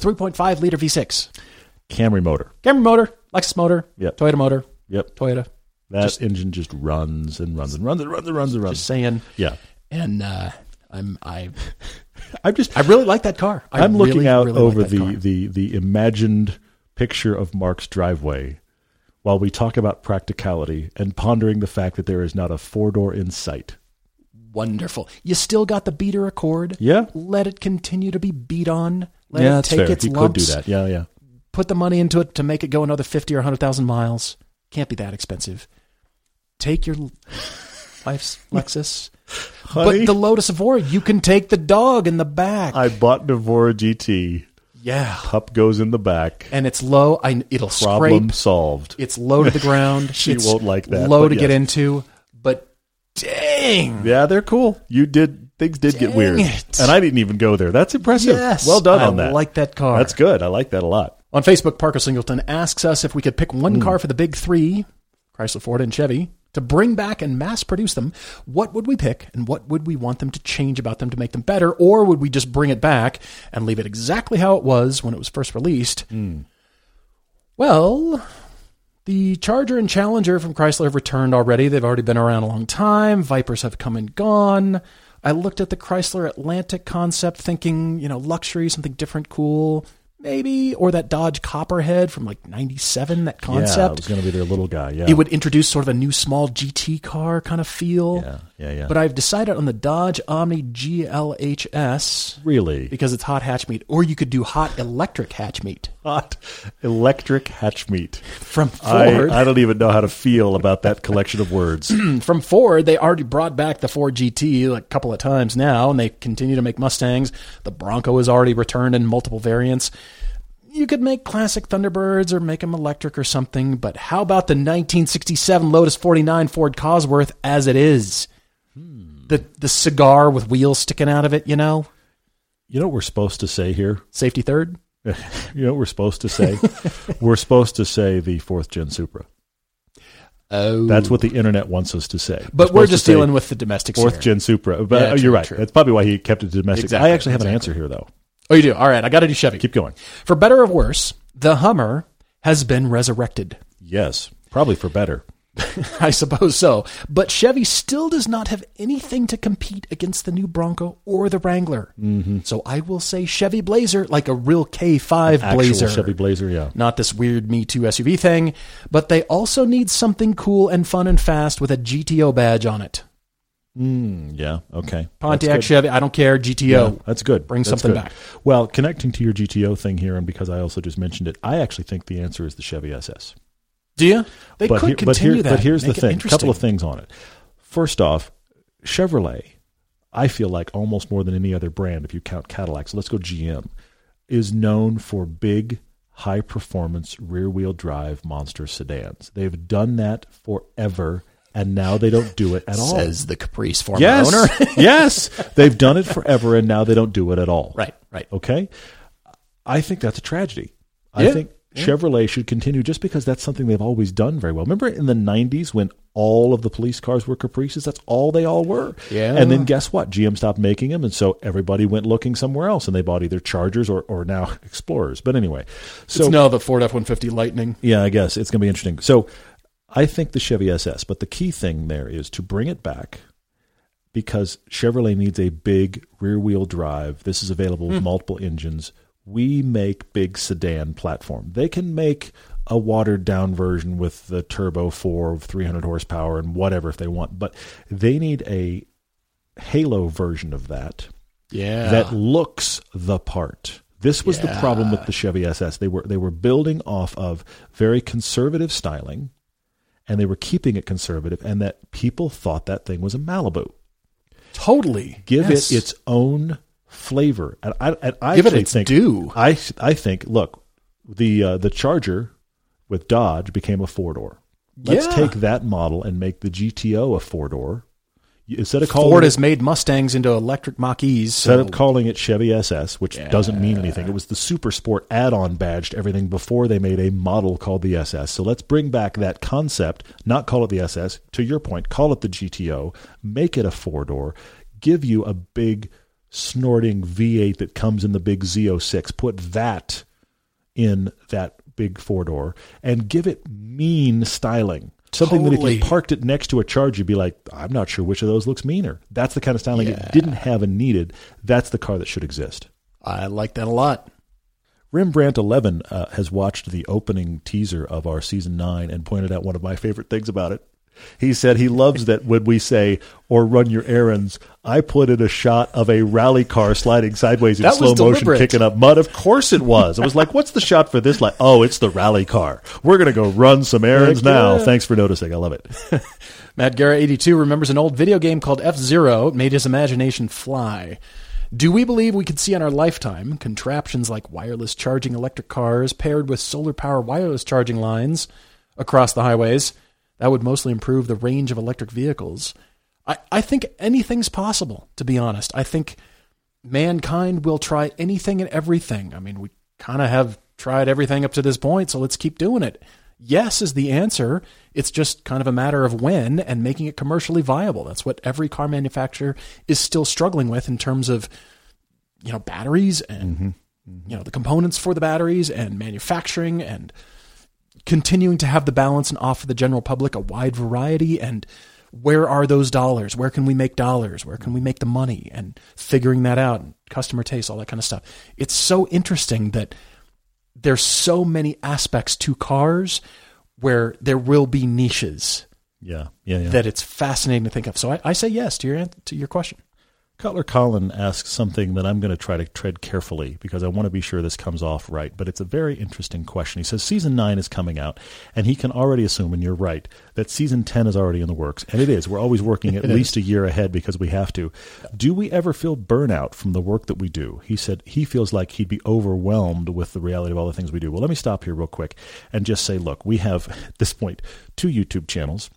3.5 liter V6. Camry motor. Camry motor, Lexus motor, Yep. Toyota motor, Yep. Toyota. That engine just runs and runs and runs and runs and runs and runs. Just saying. yeah. And uh, I'm I I'm just I really like that car. I I'm looking out really over that the, the the imagined picture of Mark's driveway while we talk about practicality and pondering the fact that there is not a four door in sight. wonderful. You still got the beater Accord. Yeah. Let it continue to be beat on. Let yeah, it take fair. its He lumps. could do that. Yeah, yeah. Put the money into it to make it go another fifty or hundred thousand miles. Can't be that expensive. Take your wife's Lexus. Honey, But the Lotus Evora, you can take the dog in the back. I bought the Evora GT. Yeah. Pup goes in the back. And it's low. I, it'll Problem scrape. solved. It's low to the ground. She It's won't like that, Low to get into. But Dang. Yeah, they're cool. You did things did get weird, it. and I didn't even go there. That's impressive. Yes. well done I on that. like that car. That's good. I like that a lot. On Facebook, Parker Singleton asks us if we could pick one hmm. car for the big three Chrysler, Ford, and Chevy to bring back and mass produce them. What would we pick, and what would we want them to change about them to make them better? Or would we just bring it back and leave it exactly how it was when it was first released? Hmm. Well, the Charger and Challenger from Chrysler have returned already. They've already been around a long time. Vipers have come and gone. I looked at the Chrysler Atlantic concept thinking, you know, luxury, something different, cool, maybe, or that Dodge Copperhead from like 97, that concept. Yeah, it concept. was going to be their little guy. Yeah, it would introduce sort of a new small GT car kind of feel. Yeah, yeah, yeah. But I've decided on the Dodge Omni GLHS really because it's hot hatch meat, or you could do hot electric hatch meat hot electric hatch meat. from I, Ford. I don't even know how to feel about that collection of words. from Ford, they already brought back the Ford GT like a couple of times now, and they continue to make Mustangs. The Bronco has already returned in multiple variants. You could make classic Thunderbirds or make them electric or something, but how about the 1967 Lotus 49 Ford Cosworth as it is? The the cigar with wheels sticking out of it, you know, You know what we're supposed to say here? safety third. You know what we're supposed to say? we're supposed to say the fourth gen Supra. Oh, That's what the internet wants us to say. But we're to just dealing with the domestic fourth gen Supra. But Yeah, uh, true, you're right. true. That's probably why he kept it domestic. Exactly, I actually have an answer here, though. Oh, you do. All right, I got to do Chevy. Keep going. For better or worse, the Hummer has been resurrected. Yes, probably for better. I suppose so. But Chevy still does not have anything to compete against the new Bronco or the Wrangler. Mm-hmm. So I will say Chevy Blazer, like a real K5 Actual Blazer. Chevy Blazer, yeah. Not this weird Me Too SUV thing, but they also need something cool and fun and fast with a GTO badge on it. Mm, yeah, okay. Pontiac Chevy, I don't care, GTO. Yeah, that's good. Bring That's something good. back. Well, connecting to your GTO thing here, and because I also just mentioned it, I actually think the answer is the Chevy SS. Do you? They but could here- continue but here- that. But here's the thing: a couple of things on it. First off, Chevrolet, I feel like almost more than any other brand, if you count Cadillac, so let's go GM, is known for big, high performance rear wheel drive monster sedans. They've done that forever, and now they don't do it at all. Says the Caprice former yes, owner. yes, they've done it forever, and now they don't do it at all. right, right. Okay. I think that's a tragedy. I Yeah, think Chevrolet should continue just because that's something they've always done very well. Remember in the 90s when all of the police cars were Caprices? That's all they all were. Yeah. And then guess what? GM stopped making them, and so everybody went looking somewhere else, and they bought either Chargers or, or now Explorers. But anyway, so it's now the Ford F one fifty Lightning. yeah, I guess it's going to be interesting. So I think the Chevy SS, but the key thing there is to bring it back because Chevrolet needs a big rear wheel drive. This is available with hmm. multiple engines. We make big sedan platform. They can make a watered down version with the turbo 4 of 300 horsepower and whatever if they want, but they need a halo version of that Yeah. that looks the part. This was the problem with the Chevy SS. They were they were building off of very conservative styling, and they were keeping it conservative, and that people thought that thing was a Malibu. totally. Give Yes. it its own flavor, and I, and I Give it its think due. I I think look the uh, the Charger with Dodge became a four door. Let's Yeah. take that model and make the GTO a four door. Instead of calling Ford it- has made Mustangs into electric Mach-E's. Instead of calling it Chevy SS, which doesn't mean anything, it was the Super Sport add-on badge to everything before they made a model called the SS. So let's bring back that concept, not call it the SS. To your point, call it the GTO, make it a four-door, give you a big snorting V8 that comes in the big Z06. Put that in that big four-door and give it mean styling. Something that if you parked it next to a Charge, you'd be like, I'm not sure which of those looks meaner. That's the kind of styling it didn't have and needed. That's the car that should exist. I like that a lot. Rembrandt 11 uh, has watched the opening teaser of our season 9 and pointed out one of my favorite things about it. He said he loves that when we say, or run your errands, I put in a shot of a rally car sliding sideways in That slow motion, kicking up mud. Of course it was. I was like, what's the shot for this? Like, oh, it's the rally car. We're going to go run some errands Heck now. yeah. Thanks for noticing. I love it. Matt Guerra 82 remembers an old video game called F Zero. It made his imagination fly. Do we believe we could see in our lifetime contraptions like wireless charging electric cars paired with solar power wireless charging lines across the highways? That would mostly improve the range of electric vehicles. I, I think anything's possible, to be honest. I think mankind will try anything and everything. I mean, we kind of have tried everything up to this point, so let's keep doing it. Yes is the answer. It's just kind of a matter of when and making it commercially viable. That's what every car manufacturer is still struggling with in terms of, you know, batteries and, mm-hmm. Mm-hmm. you know, the components for the batteries and manufacturing and continuing to have the balance and offer the general public a wide variety and where are those dollars? Where can we make dollars? Where can we make the money? And figuring that out, and customer taste, all that kind of stuff. It's so interesting that there's so many aspects to cars where there will be niches. Yeah, yeah, yeah. That it's fascinating to think of. So I, I say yes to your to your question. Cutler Colin asks something that I'm going to try to tread carefully because I want to be sure this comes off right. But it's a very interesting question. He says season nine is coming out, and he can already assume, and you're right, that season 10 is already in the works. And it is. We're always working at least a year ahead because we have to. Do we ever feel burnout from the work that we do? He said he feels like he'd be overwhelmed with the reality of all the things we do. Well, let me stop here real quick and just say look, we have at this point two YouTube channels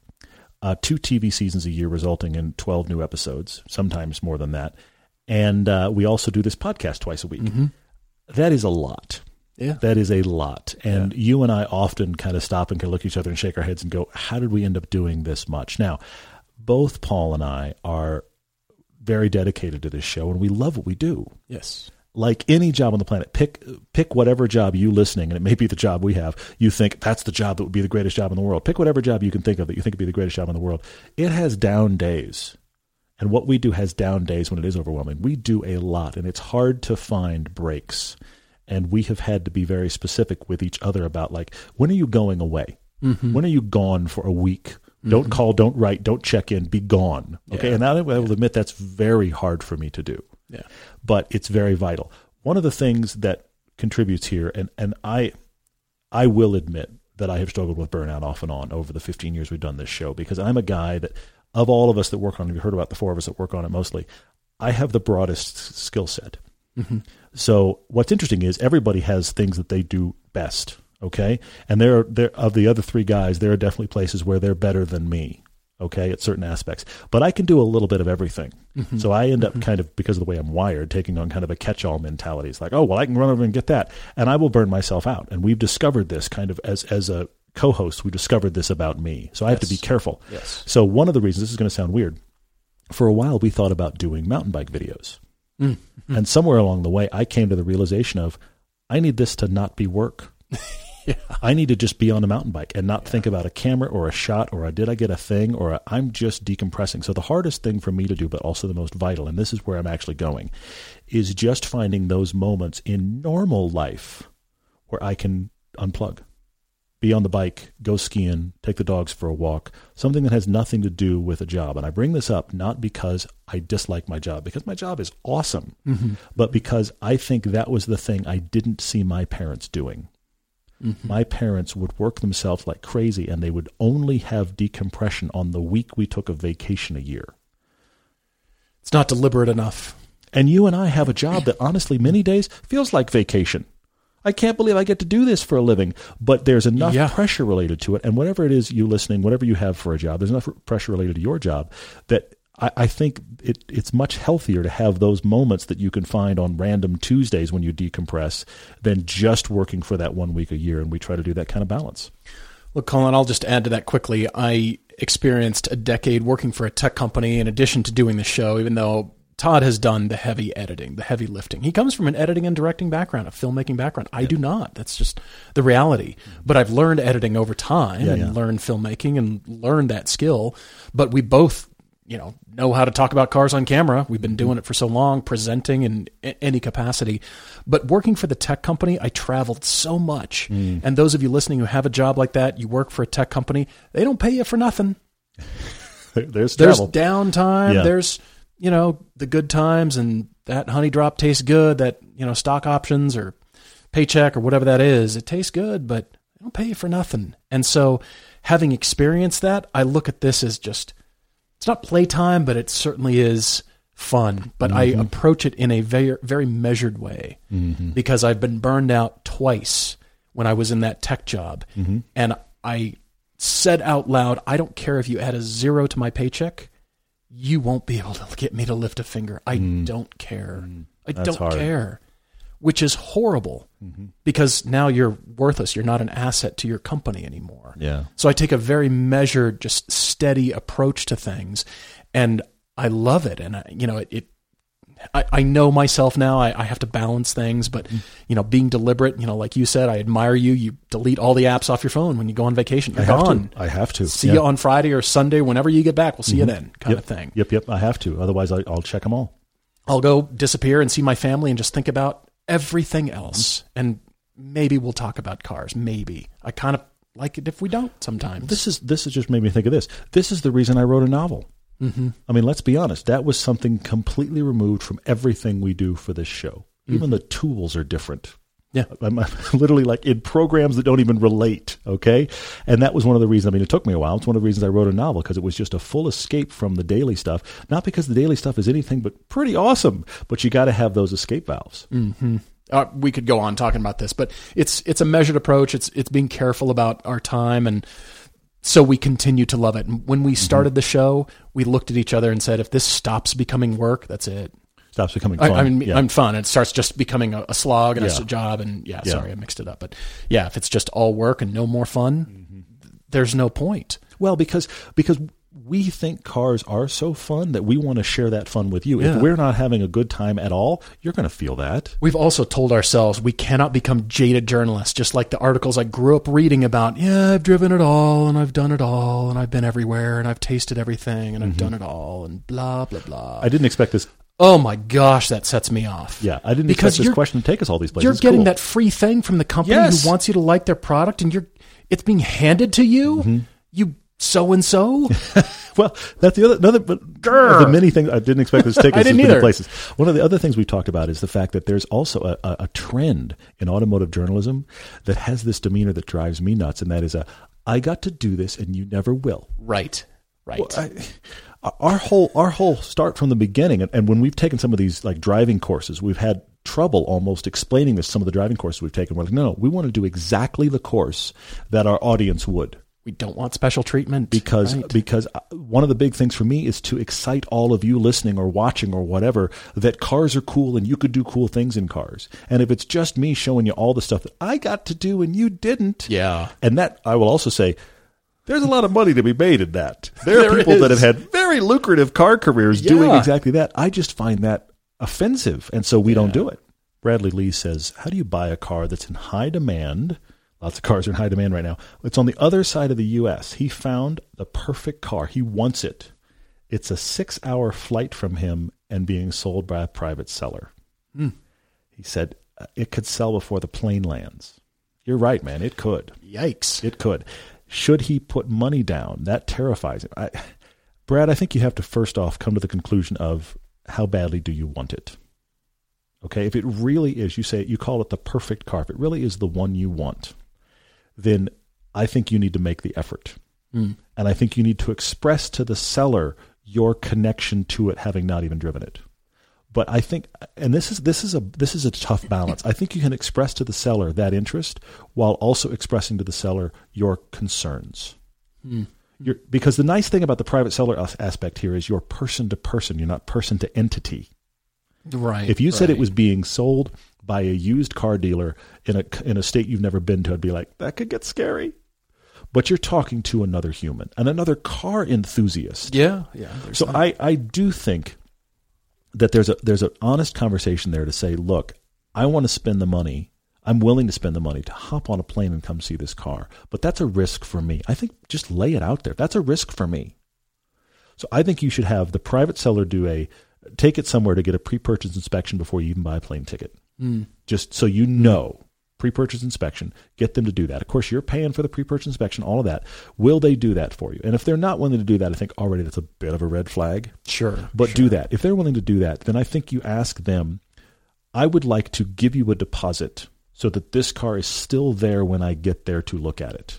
uh, two TV seasons a year, resulting in 12 new episodes, sometimes more than that. And uh, we also do this podcast twice a week. Mm-hmm. That is a lot. Yeah. That is a lot. And yeah. you and I often kind of stop and can look at each other and shake our heads and go, how did we end up doing this much? Now, both Paul and I are very dedicated to this show and we love what we do. Yes like any job on the planet, pick pick whatever job you listening, and it may be the job we have. You think that's the job that would be the greatest job in the world. Pick whatever job you can think of that you think would be the greatest job in the world. It has down days, and what we do has down days when it is overwhelming. We do a lot, and it's hard to find breaks. And we have had to be very specific with each other about like when are you going away? Mm-hmm. When are you gone for a week? Don't mm-hmm. call, don't write, don't check in, be gone. Okay. Yeah. And I will admit that's very hard for me to do. Yeah. But it's very vital. One of the things that contributes here, and, and I I will admit that I have struggled with burnout off and on over the 15 years we've done this show because I'm a guy that, of all of us that work on it, you've heard about the four of us that work on it mostly, I have the broadest skill set. Mm-hmm. So what's interesting is everybody has things that they do best. Okay, and there, are, there of the other three guys, there are definitely places where they're better than me okay, at certain aspects. But I can do a little bit of everything. Mm-hmm. So I end up mm-hmm. kind of, because of the way I'm wired, taking on kind of a catch all mentality. It's like, oh, well, I can run over and get that. And I will burn myself out. And we've discovered this kind of as, as a co host, we discovered this about me. So I have to be careful. Yes. So one of the reasons, this is going to sound weird, for a while we thought about doing mountain bike videos. Mm-hmm. And somewhere along the way, I came to the realization of, I need this to not be work. Yeah. I need to just be on a mountain bike and not yeah. think about a camera or a shot or a, did I get a thing or i am just decompressing. So the hardest thing for me to do, but also the most vital, and this is where I'm actually going, is just finding those moments in normal life where I can unplug, be on the bike, go skiing, take the dogs for a walk, something that has nothing to do with a job. And I bring this up not because I dislike my job, because my job is awesome, mm-hmm. but because I think that was the thing I didn't see my parents doing. Mm-hmm. My parents would work themselves like crazy, and they would only have decompression on the week we took a vacation a year. It's not deliberate enough. And you and I have a job that honestly, many days feels like vacation. I can't believe I get to do this for a living, but there's enough yeah. pressure related to it. And whatever it is you listening, whatever you have for a job, there's enough pressure related to your job that I, I think it, it's much healthier to have those moments that you can find on random Tuesdays when you decompress than just working for that one week a year. And we try to do that kind of balance. Look, Colin, I'll just add to that quickly. I experienced a decade working for a tech company in addition to doing the show, even though Todd has done the heavy editing, the heavy lifting. He comes from an editing and directing background, a filmmaking background. I yeah. do not. That's just the reality. Mm-hmm. But I've learned editing over time yeah, and yeah. learned filmmaking and learned that skill. But we both you know know how to talk about cars on camera. We've been doing it for so long, presenting in any capacity. But working for the tech company, I traveled so much. Mm. And those of you listening who have a job like that, you work for a tech company, they don't pay you for nothing. there's there's downtime. Yeah. There's you know the good times, and that honey drop tastes good. That you know stock options or paycheck or whatever that is, it tastes good, but they don't pay you for nothing. And so, having experienced that, I look at this as just it's not playtime, but it certainly is fun. But mm-hmm. I approach it in a very very measured way mm-hmm. because I've been burned out twice when I was in that tech job, mm-hmm. and I said out loud, "I don't care if you add a zero to my paycheck." you won't be able to get me to lift a finger. I don't care. I Mm. That's don't hard. care. Which is horrible Mm-hmm. because now you're worthless. You're not an asset to your company anymore. Yeah. So I take a very measured, just steady approach to things, and I love it. And I, you know, it. it I, I know myself now. I, I have to balance things, but Mm. you know, being deliberate. You know, like you said, I admire you. You delete all the apps off your phone when you go on vacation. You're I have gone. to. I have to. See Yeah. Mm-hmm. you on Friday or Sunday, whenever you get back. We'll see you then, kind yep. of thing. Yep, yep. I have to. Otherwise, I, I'll check them all. I'll go disappear and see my family and just think about everything else. Mm-hmm. And maybe we'll talk about cars. Maybe. I kind of like it if we don't sometimes. This is this has just made me think of this. This is the reason I wrote a novel. Mm-hmm. I mean, let's be honest. That was something completely removed from everything we do for this show. Even the tools are different. Yeah. I'm, I'm literally like in programs that don't even relate. Okay, and that was one of the reasons. I mean, it took me a while. It's one of the reasons I wrote a novel because it was just a full escape from the daily stuff. Not because the daily stuff is anything but pretty awesome, but you got to have those escape valves. uh, we could go on talking about this, but it's it's a measured approach. It's it's being careful about our time, and so we continue to love it. And when we started the show, we looked at each other and said, if this stops becoming work, that's it. Stops becoming I, fun. I mean, Yeah. I'm fun. It starts just becoming a, a slog and Yeah. a job. And yeah, Yeah. sorry, I mixed it up. But yeah, if it's just all work and no more fun, Mm-hmm. there's no point. Well, because because we think cars are so fun that we want to share that fun with you. Yeah. If we're not having a good time at all, you're going to feel that. We've also told ourselves we cannot become jaded journalists, just like the articles I grew up reading about. Yeah, I've driven it all and I've done it all and I've been everywhere and I've tasted everything and I've done it all and blah, blah, blah. I didn't expect this. Oh my gosh, that sets me off. Yeah, I didn't Because expect this question to take us all these places. You're getting cool. that free thing from the company Yes. who wants you to like their product and you're it's being handed to you. Mm-hmm. You so and so. Well, that's the other another but the many things I didn't expect this to take us to many places. One of the other things we've talked about is the fact that there's also a, a, a trend in automotive journalism that has this demeanor that drives me nuts, and that is a I got to do this and you never will. right. Right. I, our whole our whole start from the beginning, and, and when we've taken some of these like driving courses, we've had trouble almost explaining this. Some of the driving courses we've taken, we're like, no, no, we want to do exactly the course that our audience would, we don't want special treatment because Right. because uh, one of the big things for me is to excite all of you listening or watching or whatever that cars are cool and you could do cool things in cars. And if it's just me showing you all the stuff that I got to do and you didn't, Yeah. and that I will also say, there's a lot of money to be made in that. There are There people that have had very lucrative car careers doing exactly that. I just find that offensive, and so we don't do it. Bradley Lee says, "How do you buy a car that's in high demand?" Lots of cars are in high demand right now. It's on the other side of the U.S. He found the perfect car. He wants it. It's a six-hour flight from him and being sold by a private seller. He said "Uh, it could sell before the plane lands. You're right, man. It could. Yikes. It could. Should he put money down? That terrifies him. I, Brad, I think you have to first off come to the conclusion of how badly do you want it? Okay, if it really is, you say you call it the perfect car. If it really is the one you want, then I think you need to make the effort, hmm. and I think you need to express to the seller your connection to it, having not even driven it. But I think, and this is this is a this is a tough balance. I think you can express to the seller that interest while also expressing to the seller your concerns. Hmm. You're, because the nice thing about the private seller aspect here is you're person to person. You're not person to entity. Right. If you said it was being sold by a used car dealer in a in a state you've never been to, I'd be like, that could get scary. But you're talking to another human and another car enthusiast. Yeah. Yeah. So that. I, I do think that there's a there's an honest conversation there to say, look, I want to spend the money. I'm willing to spend the money to hop on a plane and come see this car. But that's a risk for me. I think just lay it out there. That's a risk for me. So I think you should have the private seller do a take it somewhere to get a pre-purchase inspection before you even buy a plane ticket. Hmm. Just so you know, pre-purchase inspection, get them to do that. Of course, you're paying for the pre-purchase inspection, all of that. Will they do that for you? And if they're not willing to do that, I think oh, already that's a bit of a red flag. sure. But do that. If they're willing to do that, then I think you ask them, I would like to give you a deposit so that this car is still there when I get there to look at it.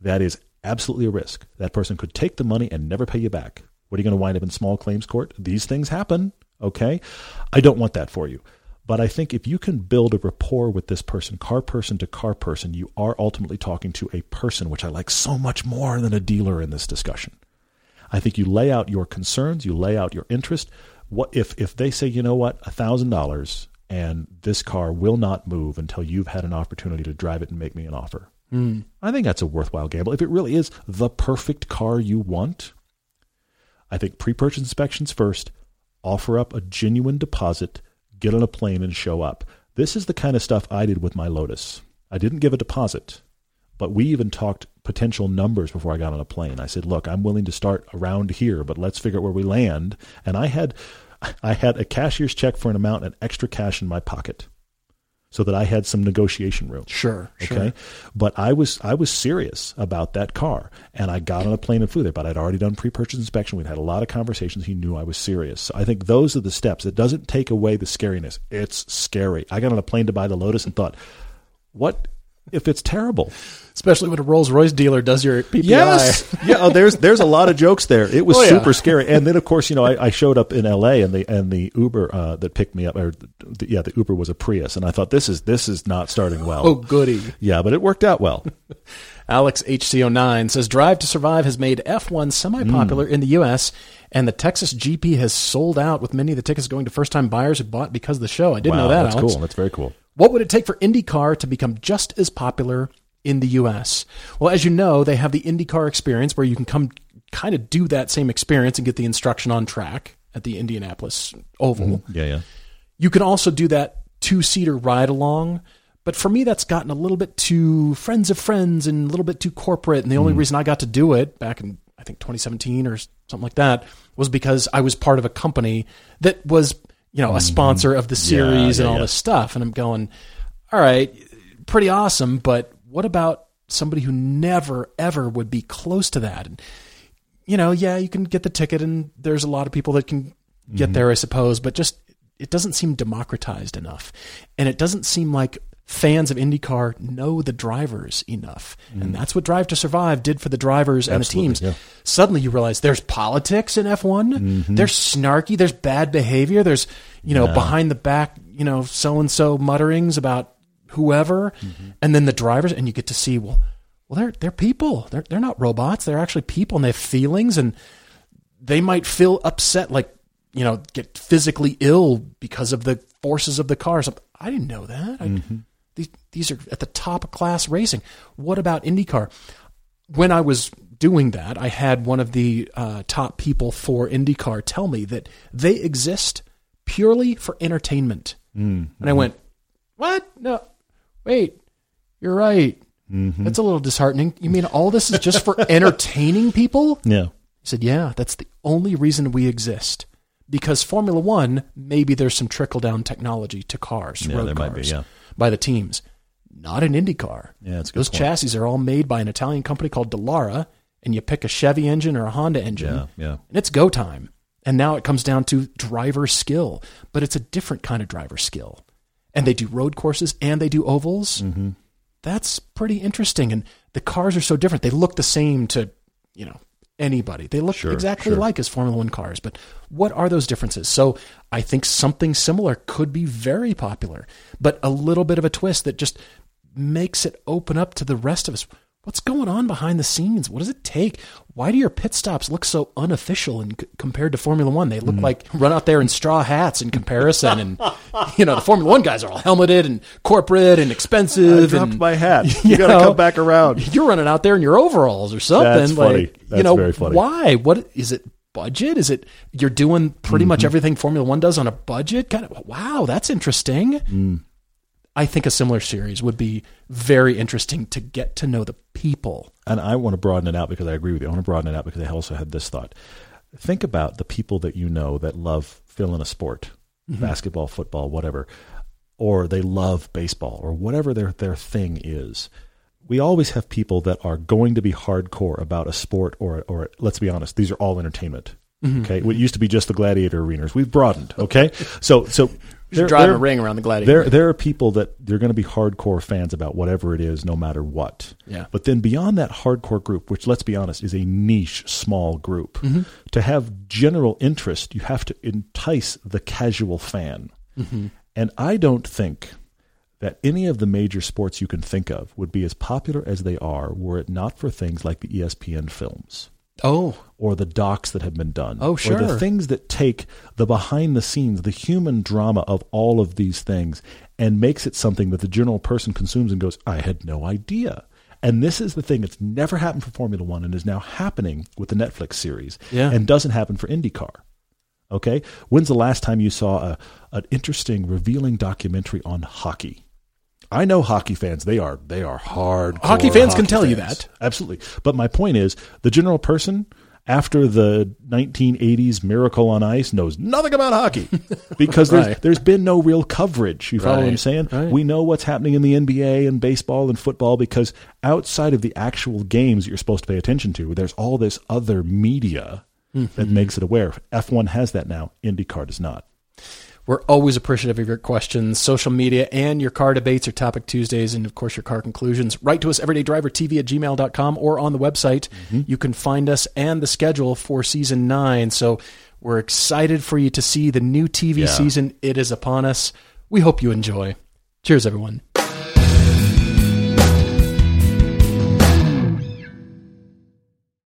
That is absolutely a risk. That person could take the money and never pay you back. What are you going to wind up in small claims court? These things happen, okay? I don't want that for you. But I think if you can build a rapport with this person, car person to car person, you are ultimately talking to a person, which I like so much more than a dealer in this discussion. I think you lay out your concerns, you lay out your interest. What if if they say, you know what, a thousand dollars and this car will not move until you've had an opportunity to drive it and make me an offer. Mm. I think that's a worthwhile gamble. If it really is the perfect car you want, I think pre-purchase inspections first, offer up a genuine deposit, get on a plane and show up. This is the kind of stuff I did with my Lotus. I didn't give a deposit, but we even talked potential numbers before I got on a plane. I said, "Look, I'm willing to start around here, but let's figure out where we land." And I had I had a cashier's check for an amount and extra cash in my pocket so that I had some negotiation room. Sure. Okay. Sure. But I was I was serious about that car and I got on a plane and flew there, but I'd already done pre purchase inspection. We'd had a lot of conversations. He knew I was serious. So I think those are the steps. It doesn't take away the scariness. It's scary. I got on a plane to buy the Lotus and thought, what if it's terrible? Especially when a Rolls Royce dealer does your PPI. Yes. yeah. Oh, there's there's a lot of jokes there. It was Oh, yeah. super scary. And then of course, you know, I, I showed up in L.A. and the and the Uber uh, that picked me up, or the, yeah, the Uber was a Prius, and I thought this is this is not starting well. Oh, goody. Yeah, but it worked out well. Alex HC09 says Drive to Survive has made F1 semi popular in the U.S., and the Texas GP has sold out with many of the tickets going to first time buyers who bought because of the show. I didn't wow, know that, that's Alex. cool. That's very cool. What would it take for IndyCar to become just as popular in the U.S.? Well, as you know, they have the IndyCar experience where you can come kind of do that same experience and get the instruction on track at the Indianapolis Oval. Mm-hmm. Yeah, yeah. You can also do that two seater ride along. But for me, that's gotten a little bit too friends of friends and a little bit too corporate. And the only mm-hmm. reason I got to do it back in, I think, 2017 or something like that was because I was part of a company that was, you know, a mm-hmm. sponsor of the series yeah, and all yeah. this stuff. And I'm going, all right, pretty awesome. But what about somebody who never, ever would be close to that? And, you know, yeah, you can get the ticket and there's a lot of people that can get mm-hmm. there, I suppose, but just it doesn't seem democratized enough. And it doesn't seem like fans of IndyCar know the drivers enough. And mm. that's what Drive to Survive did for the drivers and the teams. yeah. Suddenly you realize there's politics in F1. Mm-hmm. There's snarky, there's bad behavior, there's, you know, behind the back, you know, so and so mutterings about whoever. Mm-hmm. And then the drivers and you get to see, well, well, they're they're people. They're they're not robots. They're actually people, and they have feelings, and they might feel upset, like you know, get physically ill because of the forces of the cars. I didn't know that. I, mm-hmm. these these are at the top of class racing. What about IndyCar? When I was doing that, I had one of the uh, top people for IndyCar tell me that they exist purely for entertainment, mm-hmm. and I went, "What? No, wait, you're right." Mm-hmm. That's a little disheartening. You mean all this is just for entertaining people? Yeah. He said, Yeah, that's the only reason we exist. Because Formula One, maybe there's some trickle down technology to cars, Yeah, road there cars, might be, yeah. by the teams. Not an IndyCar. Yeah, that's Those point. chassis are all made by an Italian company called Dallara, and you pick a Chevy engine or a Honda engine, Yeah, yeah. and it's go time. And now it comes down to driver skill, but it's a different kind of driver skill. And they do road courses and they do ovals. Mm-hmm. That's pretty interesting. And the cars are so different. They look the same to, you know, anybody. They look Sure, exactly sure. like as Formula One cars. But what are those differences? So I think something similar could be very popular, but a little bit of a twist that just makes it open up to the rest of us. What's going on behind the scenes? What does it take? Why do your pit stops look so unofficial in c- compared to Formula One? They look like run out there in straw hats in comparison, and you know the Formula One guys are all helmeted and corporate and expensive. I dropped and, my hat. you You got to come back around. You're running out there in your overalls or something. That's funny. Like, you That's know, very funny. why? What is it? Budget? Is it you're doing pretty Mm-hmm. much everything Formula One does on a budget? Kind of. Wow, that's interesting. Mm. I think a similar series would be very interesting to get to know the people. And I want to broaden it out because I agree with you. I want to broaden it out because I also had this thought. Think about the people that you know that love fill in a sport, mm-hmm. basketball, football, whatever, or they love baseball or whatever their, their thing is. We always have people that are going to be hardcore about a sport or, or let's be honest, these are all entertainment. Mm-hmm. Okay. What used to be just the gladiator arenas. We've broadened. Okay. So, so there- Drive there- a ring around the gladiator. there, there are people that they're going to be hardcore fans about whatever it is, no matter what. Yeah. But then beyond that hardcore group, which let's be honest is a niche, small group, Mm-hmm. to have general interest, you have to entice the casual fan. Mm-hmm. And I don't think that any of the major sports you can think of would be as popular as they are were it not for things like the ESPN films. Oh, or the docs that have been done. Oh, Or the things that take the behind the scenes, the human drama of all of these things and makes it something that the general person consumes and goes, I had no idea. And this is the thing that's never happened for Formula One and is now happening with the Netflix series Yeah. and doesn't happen for IndyCar. Okay? When's the last time you saw a, an interesting, revealing documentary on hockey? I know hockey fans; they are they are hard. Hockey fans can tell you that. absolutely. But my point is, the general person after the 1980s Miracle on Ice knows nothing about hockey because Right. there's, there's been no real coverage. You follow what I'm saying? right. We know what's happening in the NBA and baseball and football because outside of the actual games that you're supposed to pay attention to, there's all this other media Mm-hmm. that makes it aware. F1 has that now. IndyCar does not. We're always appreciative of your questions, social media, and your car debates or topic Tuesdays, and of course your car conclusions. Write to us everydaydrivertv at gmail.com or on the website. Mm-hmm. You can find us and the schedule for season nine. So we're excited for you to see the new TV Yeah. season. It is upon us. We hope you enjoy. Cheers, everyone.